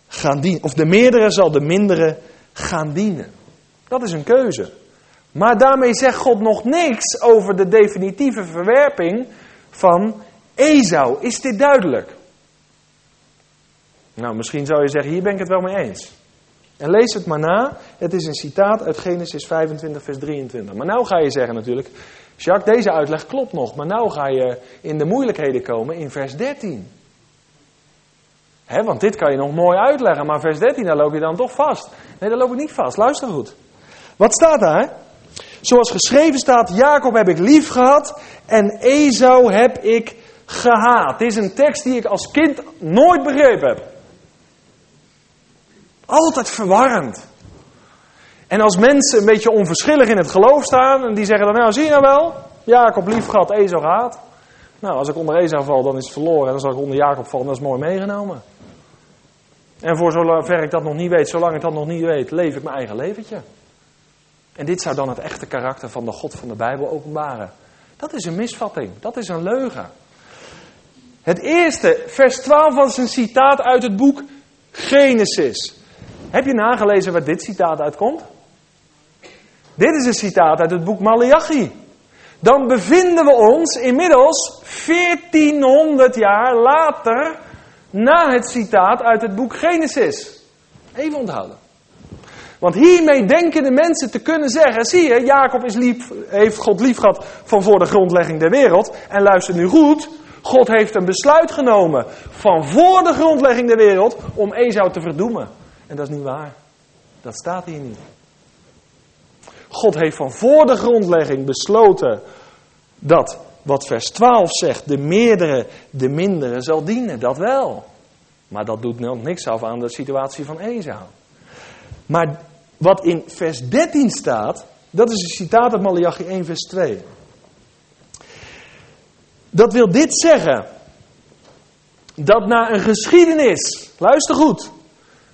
A: gaan dienen. Of de meerdere zal de mindere gaan dienen. Dat is een keuze. Maar daarmee zegt God nog niks over de definitieve verwerping van Esau. Is dit duidelijk? Nou, misschien zou je zeggen, hier ben ik het wel mee eens. En lees het maar na. Het is een citaat uit Genesis 25, vers 23. Maar nou ga je zeggen natuurlijk, Jacques, deze uitleg klopt nog. Maar nou ga je in de moeilijkheden komen in vers 13. Want dit kan je nog mooi uitleggen, maar vers 13, daar loop je dan toch vast. Nee, daar loop ik niet vast. Luister goed. Wat staat daar? Zoals geschreven staat, Jacob heb ik lief gehad en Esau heb ik gehaat. Dit is een tekst die ik als kind nooit begrepen heb. Altijd verwarrend. En als mensen een beetje onverschillig in het geloof staan en die zeggen dan, nou zie je nou wel, Jacob lief gehad, Esau gehaat. Nou, als ik onder Esau val, dan is het verloren. En als ik onder Jacob val, dan is het mooi meegenomen. En voor zover ik dat nog niet weet, zolang ik dat nog niet weet, leef ik mijn eigen leventje. En dit zou dan het echte karakter van de God van de Bijbel openbaren. Dat is een misvatting, dat is een leugen. Het eerste, vers 12, was een citaat uit het boek Genesis. Heb je nagelezen waar dit citaat uitkomt? Dit is een citaat uit het boek Malachi. Dan bevinden we ons inmiddels 1400 jaar later na het citaat uit het boek Genesis. Even onthouden. Want hiermee denken de mensen te kunnen zeggen: zie je, Jacob is lief, heeft God lief gehad van voor de grondlegging der wereld. En luister nu goed: God heeft een besluit genomen van voor de grondlegging der wereld om Esau te verdoemen. En dat is niet waar. Dat staat hier niet. God heeft van voor de grondlegging besloten dat wat vers 12 zegt, de meerdere de mindere zal dienen. Dat wel. Maar dat doet nog niks af aan de situatie van Esau. Maar wat in vers 13 staat, dat is een citaat uit Malachi 1 vers 2. Dat wil dit zeggen. Dat na een geschiedenis, luister goed,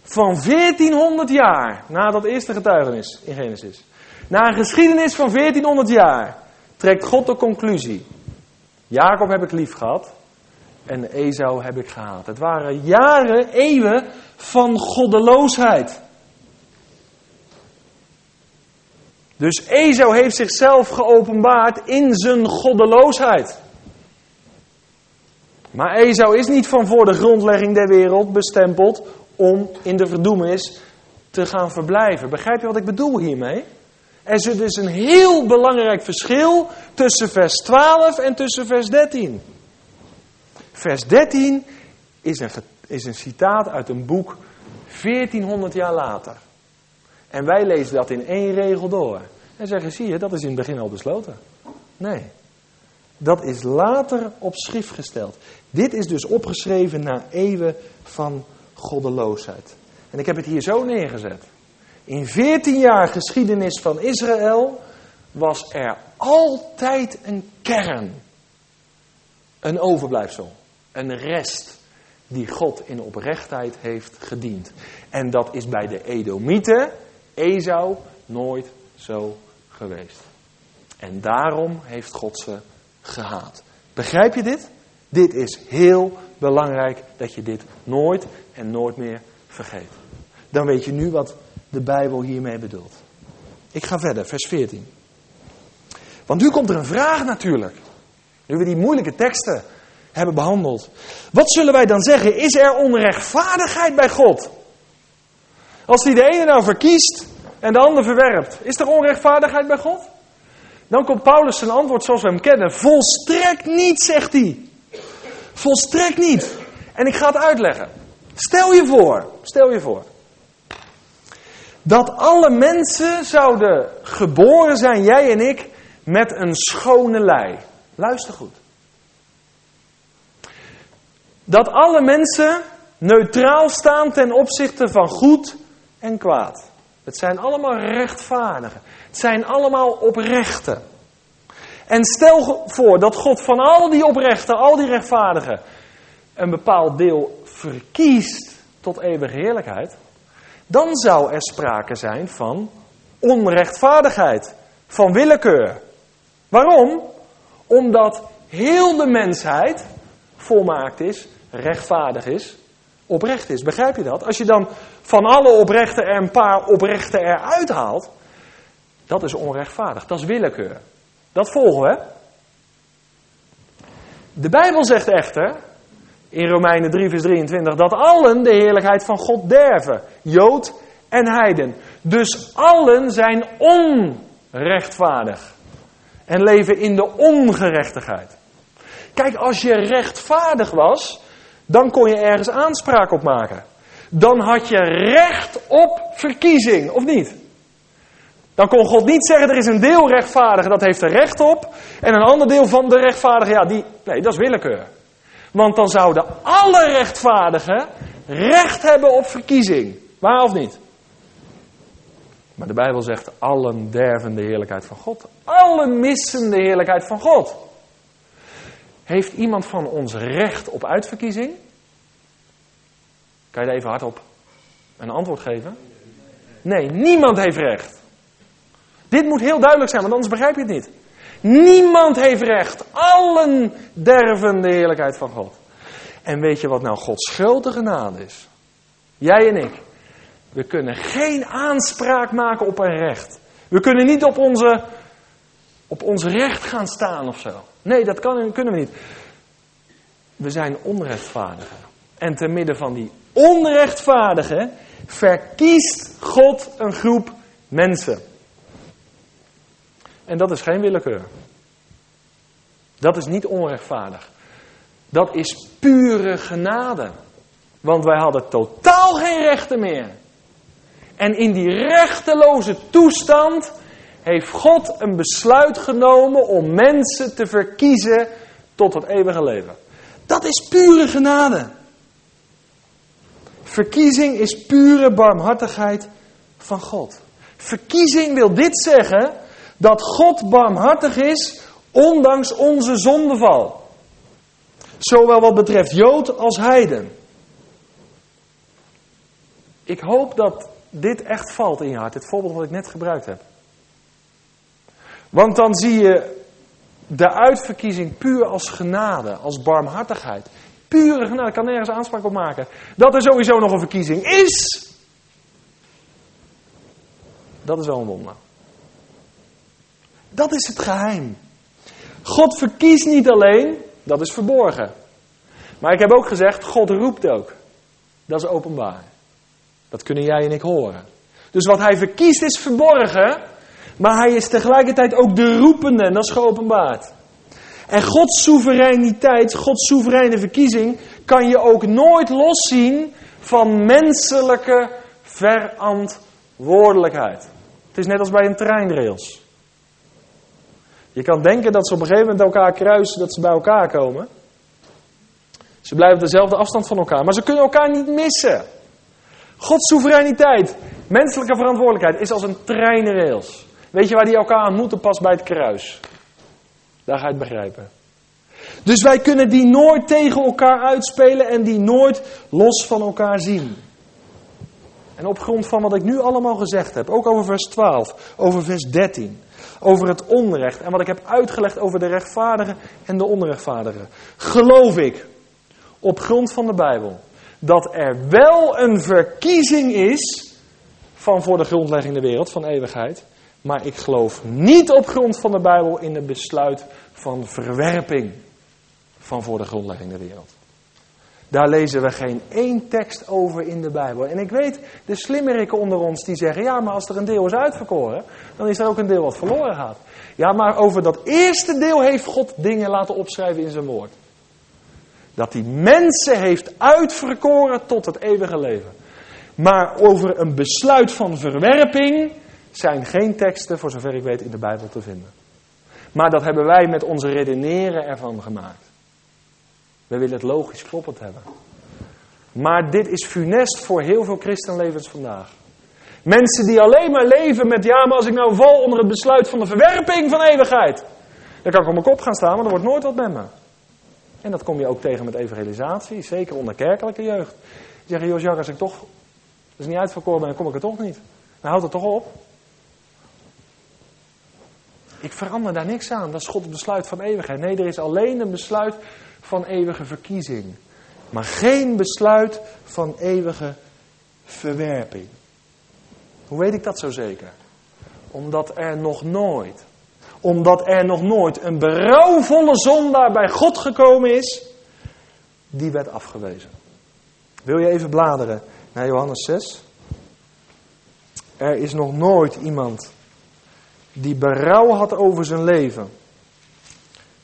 A: van 1400 jaar na dat eerste getuigenis in Genesis. Na een geschiedenis van 1400 jaar trekt God de conclusie. Jacob heb ik lief gehad. en Esau heb ik gehaald. Het waren jaren, eeuwen van goddeloosheid. Dus Esau heeft zichzelf geopenbaard in zijn goddeloosheid. Maar Esau is niet van voor de grondlegging der wereld bestempeld om in de verdoemenis te gaan verblijven. Begrijp je wat ik bedoel hiermee? Er is dus een heel belangrijk verschil tussen vers 12 en tussen vers 13. Vers 13 is een, is een citaat uit een boek 1400 jaar later. En wij lezen dat in één regel door. En zeggen, zie je, dat is in het begin al besloten. Nee, dat is later op schrift gesteld. Dit is dus opgeschreven na eeuwen van goddeloosheid. En ik heb het hier zo neergezet. In 14 jaar geschiedenis van Israël was er altijd een kern. Een overblijfsel. Een rest die God in oprechtheid heeft gediend. En dat is bij de Edomieten, Esau, nooit zo geweest. En daarom heeft God ze gehaat. Begrijp je dit? Dit is heel belangrijk dat je dit nooit en nooit meer vergeet. Dan weet je nu wat de Bijbel hiermee bedoelt. Ik ga verder, vers 14. Want nu komt er een vraag natuurlijk. Nu we die moeilijke teksten hebben behandeld. Wat zullen wij dan zeggen? Is er onrechtvaardigheid bij God? Als hij de ene nou verkiest en de ander verwerpt, is er onrechtvaardigheid bij God? Dan komt Paulus zijn antwoord zoals we hem kennen. Volstrekt niet, zegt hij. Volstrekt niet. En ik ga het uitleggen. Stel je voor, stel je voor. Dat alle mensen zouden geboren zijn, jij en ik, met een schone lei. Luister goed. Dat alle mensen neutraal staan ten opzichte van goed en kwaad. Het zijn allemaal rechtvaardigen. Het zijn allemaal oprechten. En stel voor dat God van al die oprechten, al die rechtvaardigen, een bepaald deel verkiest tot eeuwige heerlijkheid. Dan zou er sprake zijn van onrechtvaardigheid, van willekeur. Waarom? Omdat heel de mensheid volmaakt is, rechtvaardig is, oprecht is. Begrijp je dat? Als je dan van alle oprechten er een paar oprechten eruit haalt, dat is onrechtvaardig, dat is willekeur. Dat volgen we. De Bijbel zegt echter, in Romeinen 3 vers 23, dat allen de heerlijkheid van God derven. Jood en heiden. Dus allen zijn onrechtvaardig. En leven in de ongerechtigheid. Kijk, als je rechtvaardig was, dan kon je ergens aanspraak op maken. Dan had je recht op verkiezing, of niet? Dan kon God niet zeggen, er is een deel rechtvaardige, dat heeft er recht op. En een ander deel van de rechtvaardige, ja, die, nee, dat is willekeur. Want dan zouden alle rechtvaardigen recht hebben op verkiezing. Waar of niet? Maar de Bijbel zegt, allen derven de heerlijkheid van God. Allen missen de heerlijkheid van God. Heeft iemand van ons recht op uitverkiezing? Kan je daar even hardop een antwoord geven? Nee, niemand heeft recht. Dit moet heel duidelijk zijn, want anders begrijp je het niet. Niemand heeft recht. Allen derven de heerlijkheid van God. En weet je wat nou Gods grote genade is? Jij en ik. We kunnen geen aanspraak maken op een recht. We kunnen niet op, onze, op ons recht gaan staan of zo. Nee, dat kan, kunnen we niet. We zijn onrechtvaardigen. En te midden van die onrechtvaardigen verkiest God een groep mensen. En dat is geen willekeur. Dat is niet onrechtvaardig. Dat is pure genade. Want wij hadden totaal geen rechten meer. En in die rechteloze toestand heeft God een besluit genomen om mensen te verkiezen tot het eeuwige leven. Dat is pure genade. Verkiezing is pure barmhartigheid van God. Verkiezing wil dit zeggen dat God barmhartig is, ondanks onze zondeval. Zowel wat betreft Jood als Heiden. Ik hoop dat dit echt valt in je hart, het voorbeeld wat ik net gebruikt heb. Want dan zie je de uitverkiezing puur als genade, als barmhartigheid. Pure genade, kan nergens aanspraak op maken. Dat er sowieso nog een verkiezing is, dat is wel een wonder. Dat is het geheim. God verkiest niet alleen, dat is verborgen. Maar ik heb ook gezegd, God roept ook. Dat is openbaar. Dat kunnen jij en ik horen. Dus wat hij verkiest is verborgen, maar hij is tegelijkertijd ook de roepende en dat is geopenbaard. En Gods soevereiniteit, Gods soevereine verkiezing, kan je ook nooit loszien van menselijke verantwoordelijkheid. Het is net als bij een treinrails. Je kan denken dat ze op een gegeven moment elkaar kruisen, dat ze bij elkaar komen. Ze blijven dezelfde afstand van elkaar, maar ze kunnen elkaar niet missen. Gods soevereiniteit, menselijke verantwoordelijkheid is als een treinrails. Weet je waar die elkaar moeten? Pas bij het kruis. Daar ga je het begrijpen. Dus wij kunnen die nooit tegen elkaar uitspelen en die nooit los van elkaar zien. En op grond van wat ik nu allemaal gezegd heb, ook over vers 12, over vers 13, over het onrecht en wat ik heb uitgelegd over de rechtvaardigen en de onrechtvaardigen, geloof ik op grond van de Bijbel dat er wel een verkiezing is van voor de grondlegging der wereld, van eeuwigheid. Maar ik geloof niet op grond van de Bijbel in het besluit van verwerping van voor de grondlegging der wereld. Daar lezen we geen één tekst over in de Bijbel. En ik weet, de slimmerikken onder ons die zeggen, ja, maar als er een deel is uitverkoren, dan is er ook een deel wat verloren gaat. Ja, maar over dat eerste deel heeft God dingen laten opschrijven in zijn woord. Dat hij mensen heeft uitverkoren tot het eeuwige leven. Maar over een besluit van verwerping zijn geen teksten, voor zover ik weet, in de Bijbel te vinden. Maar dat hebben wij met onze redeneren ervan gemaakt. We willen het logisch kloppend hebben. Maar dit is funest voor heel veel christenlevens vandaag. Mensen die alleen maar leven met, ja, maar als ik nou val onder het besluit van de verwerping van eeuwigheid, dan kan ik op mijn kop gaan staan, maar er wordt nooit wat met me. En dat kom je ook tegen met evangelisatie, zeker onder kerkelijke jeugd. Die zeggen, Jos Jar, als ik toch dus niet uitverkoren ben, dan kom ik er toch niet. Dan houdt het toch op. Ik verander daar niks aan. Dat is God het besluit van eeuwigheid. Nee, er is alleen een besluit van eeuwige verkiezing. Maar geen besluit van eeuwige verwerping. Hoe weet ik dat zo zeker? Omdat er nog nooit, omdat er nog nooit een berouwvolle zondaar bij God gekomen is, die werd afgewezen. Wil je even bladeren naar Johannes 6? Er is nog nooit iemand die berouw had over zijn leven,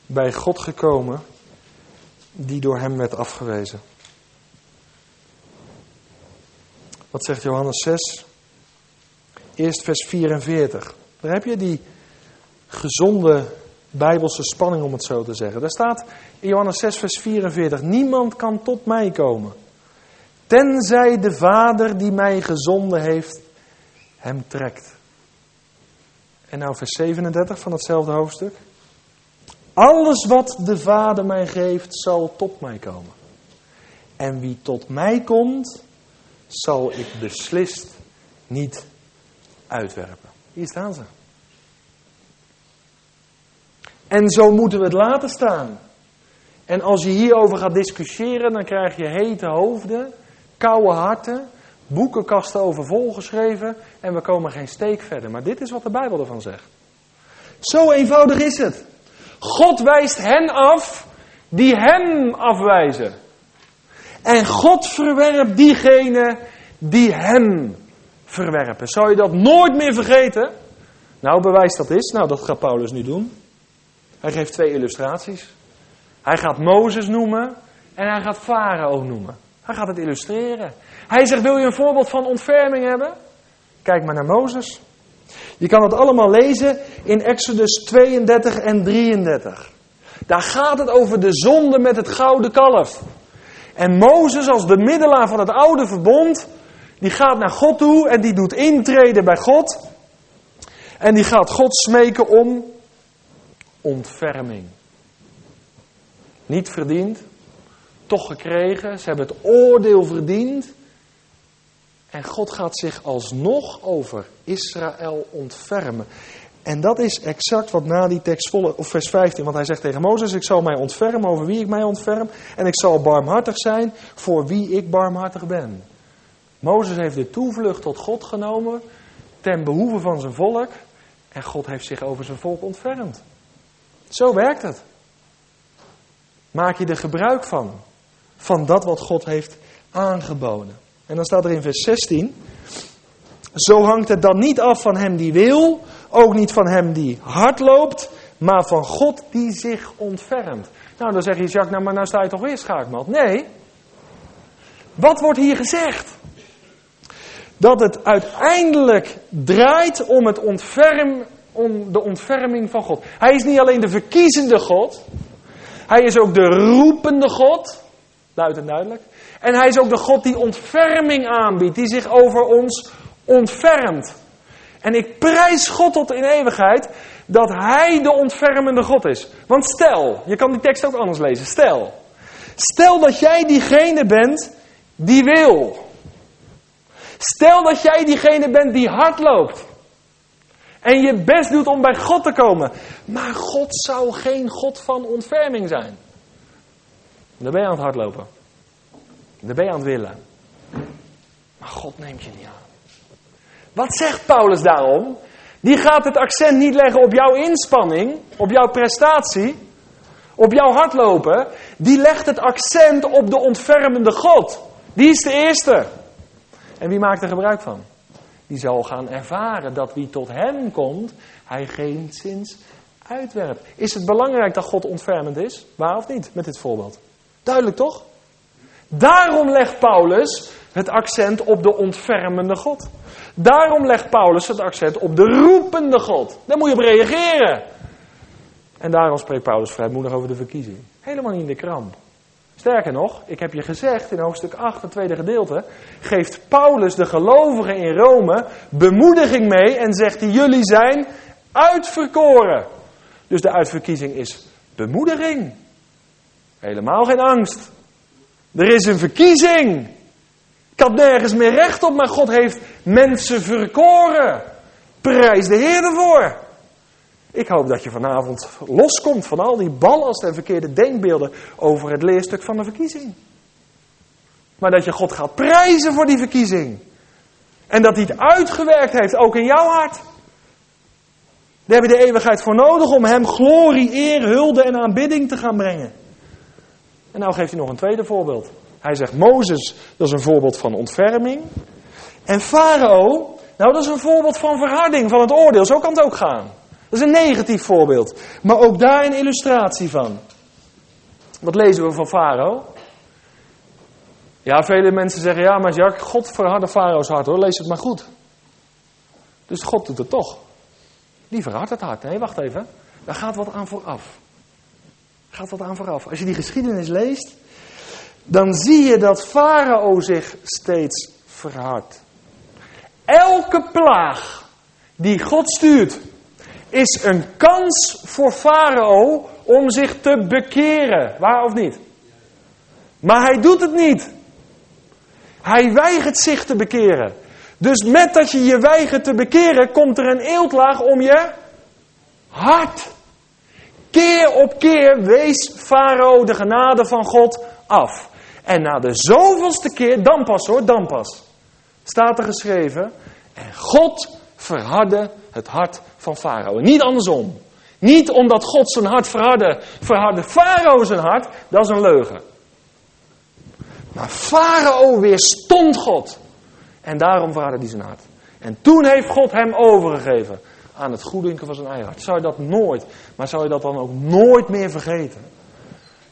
A: bij God gekomen, die door hem werd afgewezen. Wat zegt Johannes 6? Eerst vers 44. Daar heb je die gezonde bijbelse spanning, om het zo te zeggen. Daar staat in Johannes 6, vers 44: Niemand kan tot mij komen, tenzij de Vader die mij gezonden heeft, hem trekt. En nou vers 37 van hetzelfde hoofdstuk. Alles wat de Vader mij geeft, zal tot mij komen. En wie tot mij komt, zal ik beslist niet uitwerpen. Hier staan ze. En zo moeten we het laten staan. En als je hierover gaat discussiëren, dan krijg je hete hoofden, koude harten, boekenkasten over volgeschreven en we komen geen steek verder. Maar dit is wat de Bijbel ervan zegt. Zo eenvoudig is het. God wijst hen af die hem afwijzen. En God verwerpt diegenen die hem verwerpen. Zou je dat nooit meer vergeten? Nou, bewijs dat is. Nou, dat gaat Paulus nu doen. Hij geeft twee illustraties. Hij gaat Mozes noemen en hij gaat Farao noemen. Hij gaat het illustreren. Hij zegt, wil je een voorbeeld van ontferming hebben? Kijk maar naar Mozes. Je kan het allemaal lezen in Exodus 32 en 33. Daar gaat het over de zonde met het gouden kalf. En Mozes als de middelaar van het oude verbond, die gaat naar God toe en die doet intreden bij God. En die gaat God smeken om ontferming. Niet verdiend, toch gekregen. Ze hebben het oordeel verdiend. En God gaat zich alsnog over Israël ontfermen. En dat is exact wat na die tekst volgt, of vers 15. Want hij zegt tegen Mozes, ik zal mij ontfermen over wie ik mij ontferm. En ik zal barmhartig zijn voor wie ik barmhartig ben. Mozes heeft de toevlucht tot God genomen ten behoeve van zijn volk. En God heeft zich over zijn volk ontfermd. Zo werkt het. Maak je er gebruik van. Van dat wat God heeft aangeboden. En dan staat er in vers 16. Zo hangt het dan niet af van hem die wil, ook niet van hem die hard loopt, maar van God die zich ontfermt. Nou, dan zeg je, Jacques, nou, maar nou sta je toch weer schaakmat. Nee. Wat wordt hier gezegd? Dat het uiteindelijk draait om, het ontferm, om de ontferming van God. Hij is niet alleen de verkiezende God. Hij is ook de roepende God. Luid en duidelijk. En hij is ook de God die ontferming aanbiedt. Die zich over ons ontfermt. En ik prijs God tot in eeuwigheid dat Hij de ontfermende God is. Want stel, je kan die tekst ook anders lezen. Stel, stel dat jij diegene bent die wil. Stel dat jij diegene bent die hard loopt. En je best doet om bij God te komen. Maar God zou geen God van ontferming zijn. Dan ben je aan het hardlopen. Dan ben je aan het willen. Maar God neemt je niet aan. Wat zegt Paulus daarom? Die gaat het accent niet leggen op jouw inspanning, op jouw prestatie, op jouw hardlopen. Die legt het accent op de ontfermende God. Die is de eerste. En wie maakt er gebruik van? Die zal gaan ervaren dat wie tot hem komt, hij geen zins uitwerpt. Is het belangrijk dat God ontfermend is? Waar of niet, met dit voorbeeld? Duidelijk toch? Daarom legt Paulus het accent op de ontfermende God. Daarom legt Paulus het accent op de roepende God. Daar moet je op reageren. En daarom spreekt Paulus vrijmoedig over de verkiezing. Helemaal niet in de kramp. Sterker nog, ik heb je gezegd in hoofdstuk 8, het tweede gedeelte, geeft Paulus de gelovigen in Rome bemoediging mee en zegt hij, jullie zijn uitverkoren. Dus de uitverkiezing is bemoediging. Helemaal geen angst. Er is een verkiezing. Ik had nergens meer recht op, maar God heeft mensen verkoren. Prijs de Heer ervoor. Ik hoop dat je vanavond loskomt van al die ballast en verkeerde denkbeelden over het leerstuk van de verkiezing. Maar dat je God gaat prijzen voor die verkiezing. En dat hij het uitgewerkt heeft, ook in jouw hart. Daar heb je de eeuwigheid voor nodig om hem glorie, eer, hulde en aanbidding te gaan brengen. En nou geeft hij nog een tweede voorbeeld. Hij zegt Mozes, dat is een voorbeeld van ontferming. En Farao, nou dat is een voorbeeld van verharding, van het oordeel. Zo kan het ook gaan. Dat is een negatief voorbeeld. Maar ook daar een illustratie van. Wat lezen we van Farao? Ja, vele mensen zeggen, ja maar Jacques, God verhardde Farao's hart hoor, lees het maar goed. Dus God doet het toch. Die verhardt het hart. Nee, wacht even. Daar gaat wat aan vooraf. Gaat wat aan vooraf. Als je die geschiedenis leest, dan zie je dat Farao zich steeds verhardt. Elke plaag die God stuurt, is een kans voor Farao om zich te bekeren. Waar of niet? Maar hij doet het niet. Hij weigert zich te bekeren. Dus met dat je je weigert te bekeren, komt er een eeltlaag om je hart. Keer op keer wees Farao de genade van God af. En na de zoveelste keer, dan pas hoor, dan pas, staat er geschreven, en God verhardde het hart van Farao. Niet andersom. Niet omdat God zijn hart verhardde, verhardde Farao zijn hart, dat is een leugen. Maar Farao weerstond God. En daarom verhardde hij zijn hart. En toen heeft God hem overgegeven aan het goeddenken van zijn eigen hart. Zou je dat nooit, maar zou je dat dan ook nooit meer vergeten?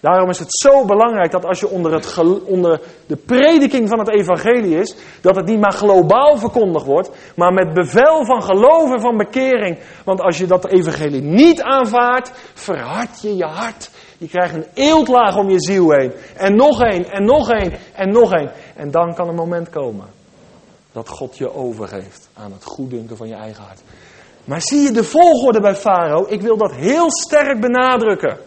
A: Daarom is het zo belangrijk dat als je onder, het, onder de prediking van het evangelie is, dat het niet maar globaal verkondigd wordt, maar met bevel van geloof en van bekering. Want als je dat evangelie niet aanvaardt, verhard je je hart. Je krijgt een eeltlaag om je ziel heen. En nog één, en nog één, en nog één. En dan kan een moment komen dat God je overgeeft aan het goeddunken van je eigen hart. Maar zie je de volgorde bij Farao? Ik wil dat heel sterk benadrukken.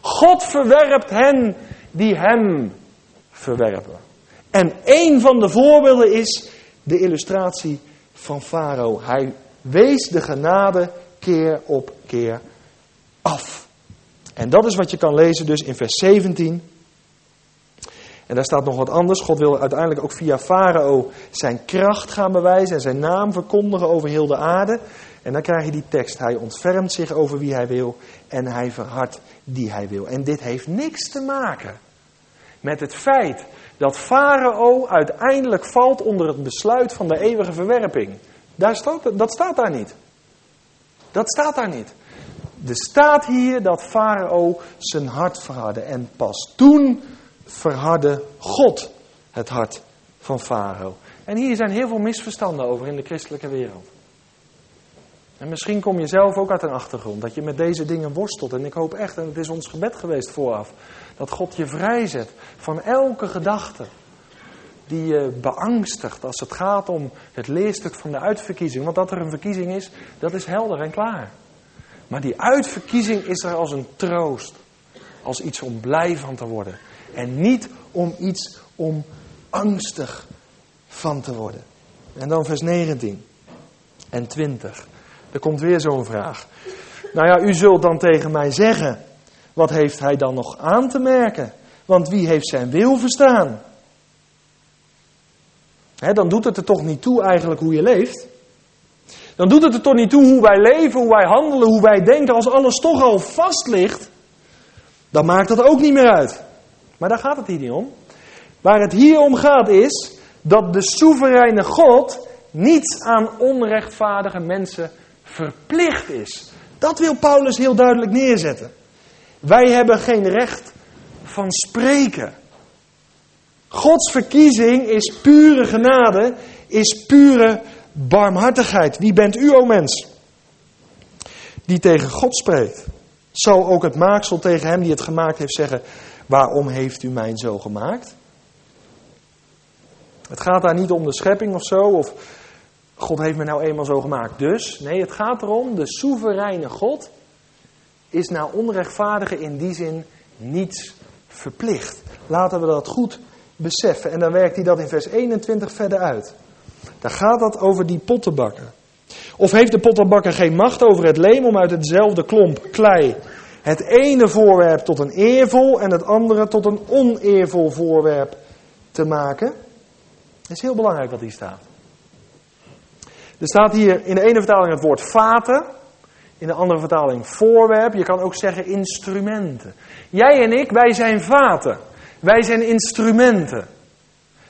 A: God verwerpt hen die hem verwerpen. En een van de voorbeelden is de illustratie van Farao. Hij wees de genade keer op keer af. En dat is wat je kan lezen dus in vers 17. En daar staat nog wat anders. God wil uiteindelijk ook via Farao zijn kracht gaan bewijzen en zijn naam verkondigen over heel de aarde. En dan krijg je die tekst. Hij ontfermt zich over wie hij wil en hij verhardt die hij wil. En dit heeft niks te maken met het feit dat Farao uiteindelijk valt onder het besluit van de eeuwige verwerping. Daar staat, dat staat daar niet. Dat staat daar niet. Er staat hier dat Farao zijn hart verhardde. En pas toen verhardde God het hart van Farao. En hier zijn heel veel misverstanden over in de christelijke wereld. En misschien kom je zelf ook uit een achtergrond dat je met deze dingen worstelt. En ik hoop echt, en het is ons gebed geweest vooraf, dat God je vrijzet van elke gedachte die je beangstigt als het gaat om het leerstuk van de uitverkiezing. Want dat er een verkiezing is, dat is helder en klaar. Maar die uitverkiezing is er als een troost. Als iets om blij van te worden. En niet om iets om angstig van te worden. En dan vers 19 en 20. Er komt weer zo'n vraag. Nou ja, u zult dan tegen mij zeggen: wat heeft hij dan nog aan te merken? Want wie heeft zijn wil verstaan? dan doet het er toch niet toe eigenlijk hoe je leeft. Dan doet het er toch niet toe hoe wij leven, hoe wij handelen, hoe wij denken. Als alles toch al vast ligt, dan maakt dat ook niet meer uit. Maar daar gaat het hier niet om. Waar het hier om gaat is dat de soevereine God niets aan onrechtvaardige mensen verplicht is. Dat wil Paulus heel duidelijk neerzetten. Wij hebben geen recht van spreken. Gods verkiezing is pure genade, is pure barmhartigheid. Wie bent u, o mens? Die tegen God spreekt. Zal ook het maaksel tegen hem die het gemaakt heeft zeggen: Waarom heeft u mij zo gemaakt? Het gaat daar niet om de schepping of zo, of God heeft me nou eenmaal zo gemaakt, dus. Nee, het gaat erom, de soevereine God is naar onrechtvaardigen in die zin niets verplicht. Laten we dat goed beseffen. En dan werkt hij dat in vers 21 verder uit. Daar gaat dat over die pottenbakker. Of heeft de pottenbakker geen macht over het leem om uit hetzelfde klomp klei het ene voorwerp tot een eervol en het andere tot een oneervol voorwerp te maken? Dat is heel belangrijk wat hier staat. Er staat hier in de ene vertaling het woord vaten, in de andere vertaling voorwerp. Je kan ook zeggen instrumenten. Jij en ik, wij zijn vaten. Wij zijn instrumenten.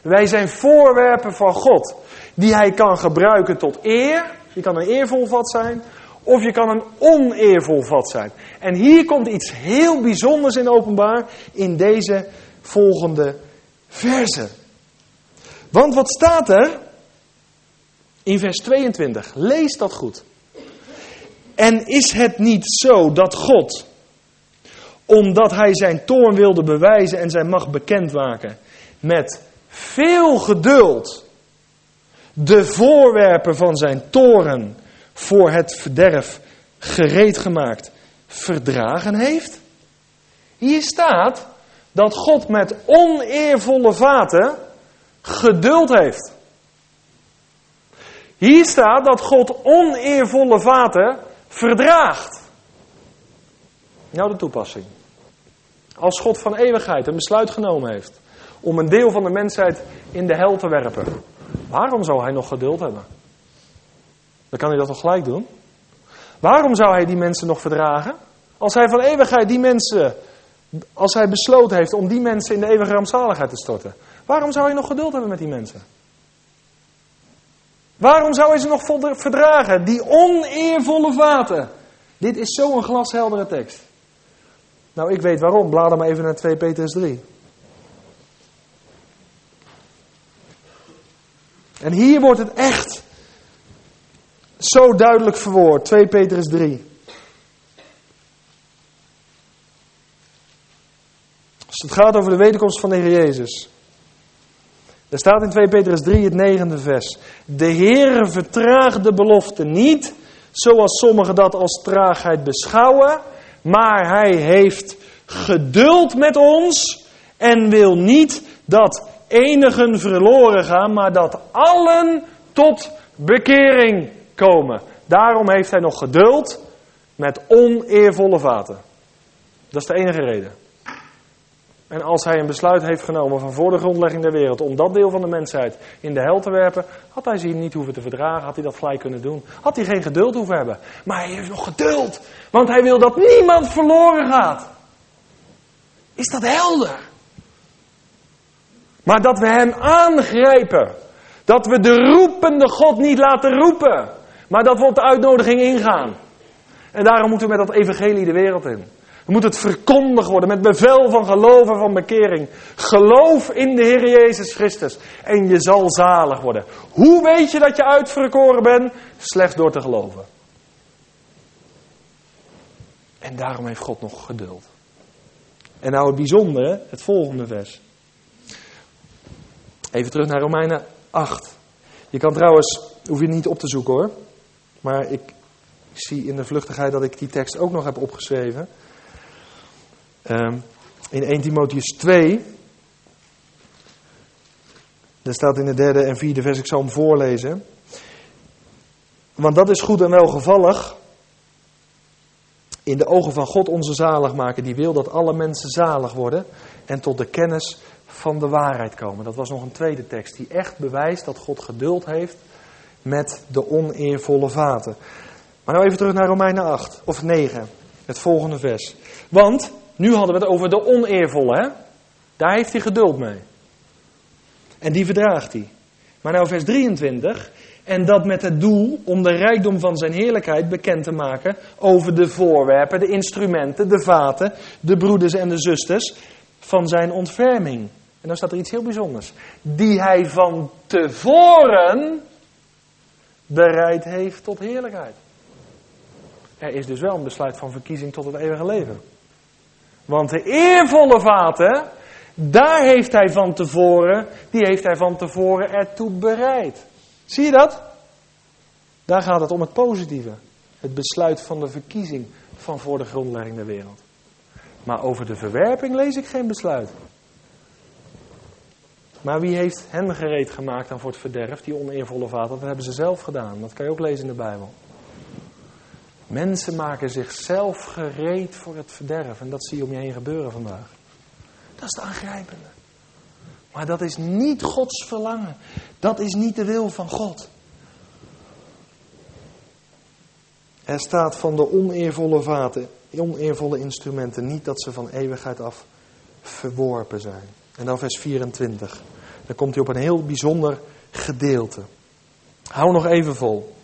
A: Wij zijn voorwerpen van God. Die hij kan gebruiken tot eer. Je kan een eervol vat zijn. Of je kan een oneervol vat zijn. En hier komt iets heel bijzonders in openbaar. In deze volgende verse. Want wat staat er? In vers 22. Lees dat goed. En is het niet zo dat God omdat hij zijn toorn wilde bewijzen en zijn macht bekendmaken, met veel geduld de voorwerpen van zijn toren voor het verderf gereed gemaakt verdragen heeft? Hier staat dat God met oneervolle vaten geduld heeft. Hier staat dat God oneervolle vaten verdraagt. Nou de toepassing. Als God van eeuwigheid een besluit genomen heeft om een deel van de mensheid in de hel te werpen, waarom zou hij nog geduld hebben? Dan kan hij dat toch gelijk doen? Waarom zou hij die mensen nog verdragen? Als hij van eeuwigheid die mensen, als hij besloten heeft om die mensen in de eeuwige rampzaligheid te storten, waarom zou hij nog geduld hebben met die mensen? Waarom zou hij ze nog verdragen? Die oneervolle vaten. Dit is zo'n glasheldere tekst. Nou, ik weet waarom. Blader maar even naar 2 Petrus 3. En hier wordt het echt zo duidelijk verwoord. 2 Petrus 3. Als het gaat over de wederkomst van de Heer Jezus. Er staat in 2 Petrus 3 het negende vers. De Heer vertraagt de belofte niet, zoals sommigen dat als traagheid beschouwen maar hij heeft geduld met ons en wil niet dat enigen verloren gaan, maar dat allen tot bekering komen. Daarom heeft hij nog geduld met oneervolle vaten. Dat is de enige reden. En als hij een besluit heeft genomen van voor de grondlegging der wereld om dat deel van de mensheid in de hel te werpen, had hij ze niet hoeven te verdragen, had hij dat gelijk kunnen doen. Had hij geen geduld hoeven hebben. Maar hij heeft nog geduld, want hij wil dat niemand verloren gaat. Is dat helder? Maar dat we hem aangrijpen. Dat we de roepende God niet laten roepen. Maar dat we op de uitnodiging ingaan. En daarom moeten we met dat evangelie de wereld in. We moeten het verkondigd worden met bevel van geloof en van bekering. Geloof in de Heer Jezus Christus en je zal zalig worden. Hoe weet je dat je uitverkoren bent? Slechts door te geloven. En daarom heeft God nog geduld. En nou het bijzondere, het volgende vers. Even terug naar Romeinen 8. Je kan trouwens, hoef je niet op te zoeken hoor. Maar ik zie in de vluchtigheid dat ik die tekst ook nog heb opgeschreven. Um, in 1 Timotheus 2. Daar staat in de derde en vierde vers, ik zal hem voorlezen. Want dat is goed en welgevallig. In de ogen van God onze zalig maken, die wil dat alle mensen zalig worden en tot de kennis van de waarheid komen. Dat was nog een tweede tekst die echt bewijst dat God geduld heeft met de oneervolle vaten. Maar nou even terug naar Romeinen 8 of 9, het volgende vers. Want nu hadden we het over de oneervolle, hè? Daar heeft hij geduld mee. En die verdraagt hij. Maar nou vers 23. En dat met het doel om de rijkdom van zijn heerlijkheid bekend te maken over de voorwerpen, de instrumenten, de vaten, de broeders en de zusters van zijn ontferming. En dan staat er iets heel bijzonders. Die hij van tevoren bereid heeft tot heerlijkheid. Er is dus wel een besluit van verkiezing tot het eeuwige leven. Want de eervolle vaten, daar heeft hij van tevoren, die heeft hij van tevoren ertoe bereid. Zie je dat? Daar gaat het om het positieve. Het besluit van de verkiezing van voor de grondlegging der wereld. Maar over de verwerping lees ik geen besluit. Maar wie heeft hen gereed gemaakt dan voor het verderf, die oneervolle vaten? Dat hebben ze zelf gedaan. Dat kan je ook lezen in de Bijbel. Mensen maken zichzelf gereed voor het verderf. En dat zie je om je heen gebeuren vandaag. Dat is het aangrijpende. Maar dat is niet Gods verlangen. Dat is niet de wil van God. Er staat van de oneervolle vaten, oneervolle instrumenten, niet dat ze van eeuwigheid af verworpen zijn. En dan vers 24. Dan komt hij op een heel bijzonder gedeelte. Hou nog even vol.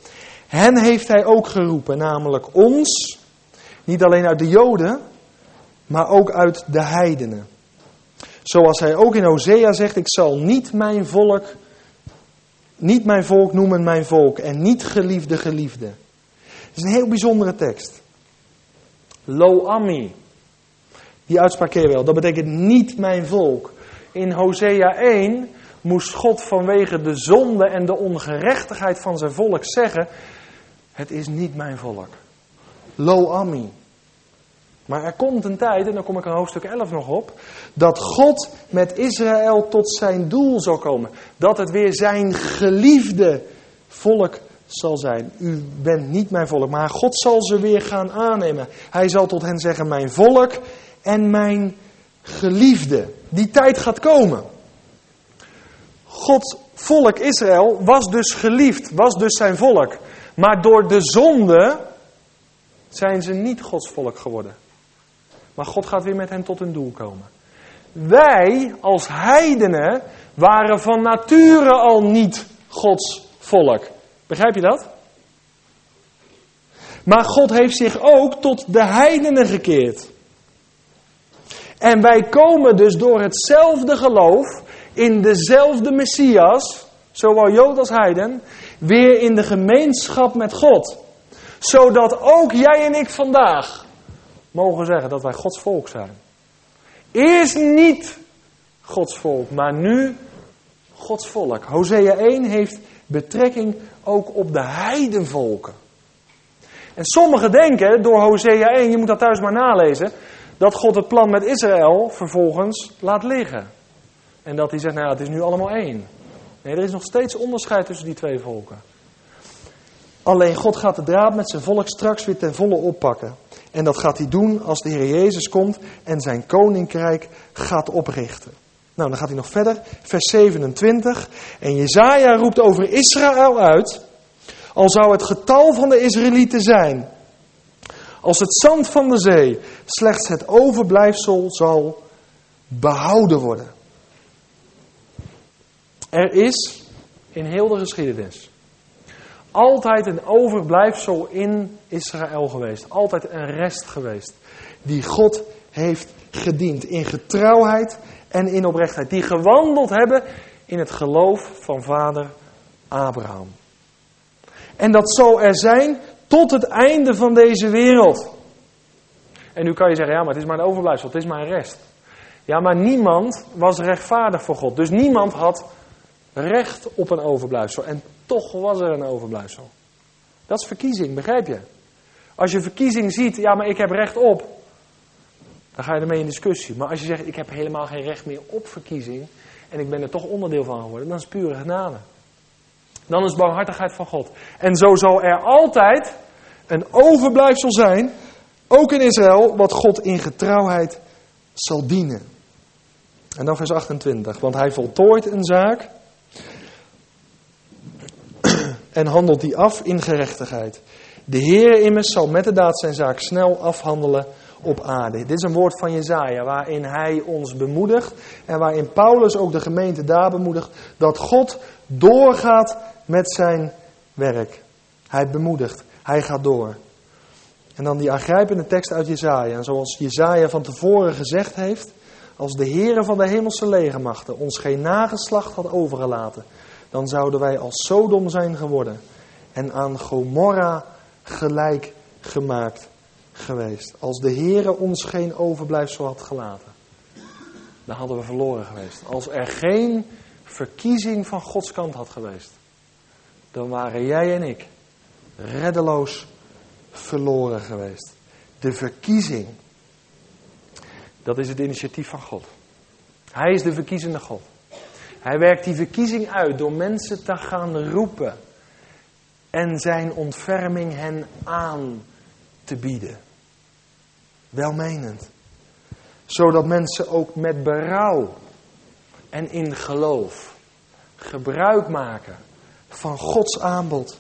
A: Hen heeft hij ook geroepen, namelijk ons, niet alleen uit de Joden, maar ook uit de heidenen. Zoals hij ook in Hosea zegt, ik zal niet mijn volk, niet mijn volk noemen mijn volk en niet geliefde geliefde. Het is een heel bijzondere tekst. Lo ami. Die uitspraak ken je wel. Dat betekent niet mijn volk. In Hosea 1 moest God vanwege de zonde en de ongerechtigheid van zijn volk zeggen: het is niet mijn volk. Lo ami. Maar er komt een tijd, en dan kom ik aan hoofdstuk 11 nog op, dat God met Israël tot zijn doel zal komen. Dat het weer zijn geliefde volk zal zijn. U bent niet mijn volk, maar God zal ze weer gaan aannemen. Hij zal tot hen zeggen, mijn volk en mijn geliefde. Die tijd gaat komen. Gods volk Israël was dus geliefd, was dus zijn volk. Maar door de zonde zijn ze niet Gods volk geworden. Maar God gaat weer met hen tot hun doel komen. Wij als heidenen waren van nature al niet Gods volk. Begrijp je dat? Maar God heeft zich ook tot de heidenen gekeerd. En wij komen dus door hetzelfde geloof in dezelfde Messias, zowel Jood als Heiden, weer in de gemeenschap met God. Zodat ook jij en ik vandaag mogen zeggen dat wij Gods volk zijn. Eerst niet Gods volk, maar nu Gods volk. Hosea 1 heeft betrekking ook op de heidenvolken. En sommigen denken door Hosea 1, je moet dat thuis maar nalezen, dat God het plan met Israël vervolgens laat liggen. En dat hij zegt, nou het is nu allemaal één. Nee, er is nog steeds onderscheid tussen die twee volken. Alleen God gaat de draad met zijn volk straks weer ten volle oppakken. En dat gaat hij doen als de Heer Jezus komt en zijn koninkrijk gaat oprichten. Nou, dan gaat hij nog verder, vers 27. En Jezaja roept over Israël uit, al zou het getal van de Israëlieten zijn, als het zand van de zee, slechts het overblijfsel zal behouden worden. Er is in heel de geschiedenis altijd een overblijfsel in Israël geweest. Altijd een rest geweest. Die God heeft gediend in getrouwheid en in oprechtheid. Die gewandeld hebben in het geloof van vader Abraham. En dat zal er zijn tot het einde van deze wereld. En nu kan je zeggen, ja, maar het is maar een overblijfsel, het is maar een rest. Ja, maar niemand was rechtvaardig voor God. Dus niemand had recht op een overblijfsel. En toch was er een overblijfsel. Dat is verkiezing, begrijp je? Als je verkiezing ziet, ja, maar ik heb recht op. Dan ga je ermee in discussie. Maar als je zegt, ik heb helemaal geen recht meer op verkiezing. En ik ben er toch onderdeel van geworden. Dan is pure genade. Dan is barmhartigheid van God. En zo zal er altijd een overblijfsel zijn. Ook in Israël, wat God in getrouwheid zal dienen. En dan vers 28. Want hij voltooit een zaak en handelt die af in gerechtigheid. De Heer immers zal met de daad zijn zaak snel afhandelen op aarde. Dit is een woord van Jezaja waarin hij ons bemoedigt en waarin Paulus ook de gemeente daar bemoedigt dat God doorgaat met zijn werk. Hij bemoedigt, hij gaat door. En dan die aangrijpende tekst uit Jezaja. En zoals Jezaja van tevoren gezegd heeft, als de Heere van de hemelse legermachten ons geen nageslacht had overgelaten, dan zouden wij als Sodom zijn geworden en aan Gomorra gelijk gemaakt geweest. Als de Heere ons geen overblijfsel had gelaten, dan hadden we verloren geweest. Als er geen verkiezing van Gods kant had geweest, dan waren jij en ik reddeloos verloren geweest. De verkiezing, dat is het initiatief van God. Hij is de verkiezende God. Hij werkt die verkiezing uit door mensen te gaan roepen en zijn ontferming hen aan te bieden. Welmenend. Zodat mensen ook met berouw en in geloof gebruik maken van Gods aanbod.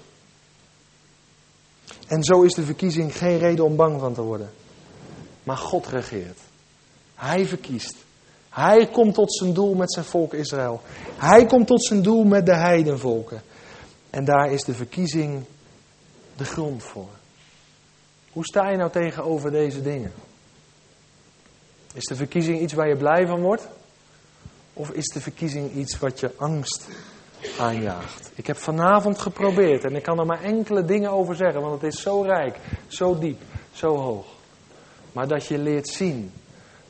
A: En zo is de verkiezing geen reden om bang van te worden. Maar God regeert. Hij verkiest. Hij komt tot zijn doel met zijn volk Israël. Hij komt tot zijn doel met de heidenvolken. En daar is de verkiezing de grond voor. Hoe sta je nou tegenover deze dingen? Is de verkiezing iets waar je blij van wordt? Of is de verkiezing iets wat je angst aanjaagt? Ik heb vanavond geprobeerd en ik kan er maar enkele dingen over zeggen, want het is zo rijk, zo diep, zo hoog. Maar dat je leert zien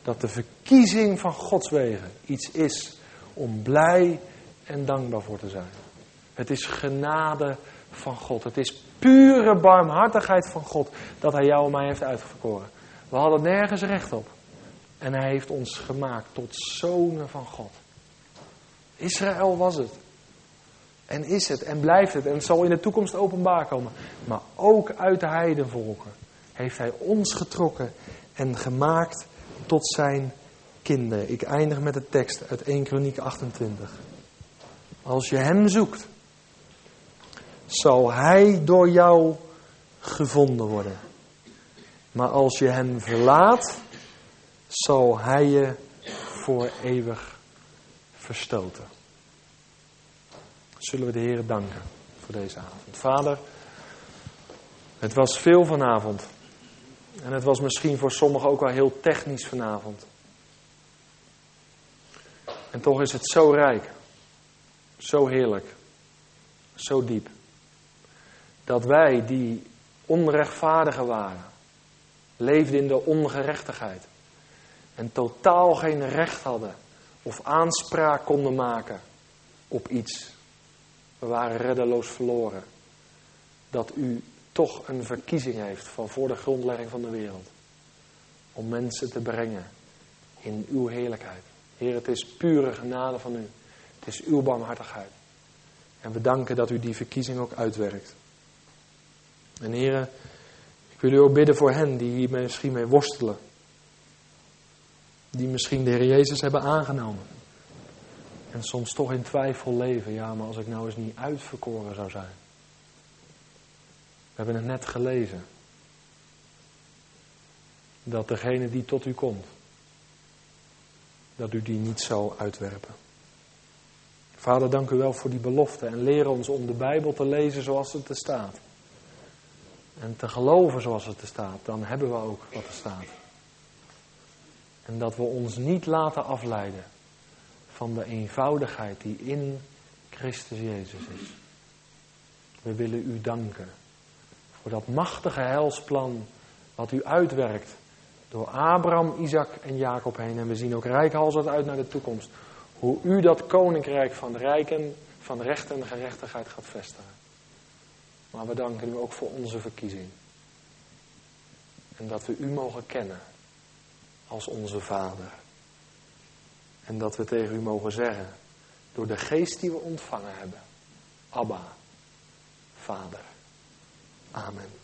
A: dat de verkiezing van Gods wegen iets is om blij en dankbaar voor te zijn. Het is genade van God. Het is pure barmhartigheid van God dat Hij jou en mij heeft uitverkoren. We hadden nergens recht op. En Hij heeft ons gemaakt tot zonen van God. Israël was het. En is het en blijft het. En zal in de toekomst openbaar komen. Maar ook uit de heidenvolken heeft Hij ons getrokken en gemaakt tot zijn kinderen. Ik eindig met de tekst uit 1 Kroniek 28. Als je hem zoekt, zal hij door jou gevonden worden. Maar als je hem verlaat, zal hij je voor eeuwig verstoten. Zullen we de Heer danken voor deze avond. Vader, het was veel vanavond. En het was misschien voor sommigen ook wel heel technisch vanavond. En toch is het zo rijk, zo heerlijk, zo diep. Dat wij die onrechtvaardigen waren, leefden in de ongerechtigheid en totaal geen recht hadden of aanspraak konden maken op iets. We waren reddeloos verloren. Dat u toch een verkiezing heeft van voor de grondlegging van de wereld. Om mensen te brengen in uw heerlijkheid. Heer, het is pure genade van u. Het is uw barmhartigheid. En we danken dat u die verkiezing ook uitwerkt. En heren, ik wil u ook bidden voor hen die hier misschien mee worstelen. Die misschien de Heer Jezus hebben aangenomen. En soms toch in twijfel leven. Ja, maar als ik nou eens niet uitverkoren zou zijn. We hebben het net gelezen. Dat degene die tot u komt, dat u die niet zal uitwerpen. Vader, dank u wel voor die belofte en leer ons om de Bijbel te lezen zoals het er staat. En te geloven zoals het er staat, dan hebben we ook wat er staat. En dat we ons niet laten afleiden van de eenvoudigheid die in Christus Jezus is. We willen u danken voor dat machtige heilsplan wat u uitwerkt door Abraham, Isaac en Jacob heen. En we zien ook rijkhalsend uit naar de toekomst. Hoe u dat koninkrijk van rijken, van recht en gerechtigheid gaat vestigen. Maar we danken u ook voor onze verkiezing. En dat we u mogen kennen als onze Vader. En dat we tegen u mogen zeggen, door de geest die we ontvangen hebben, Abba, Vader. Amen.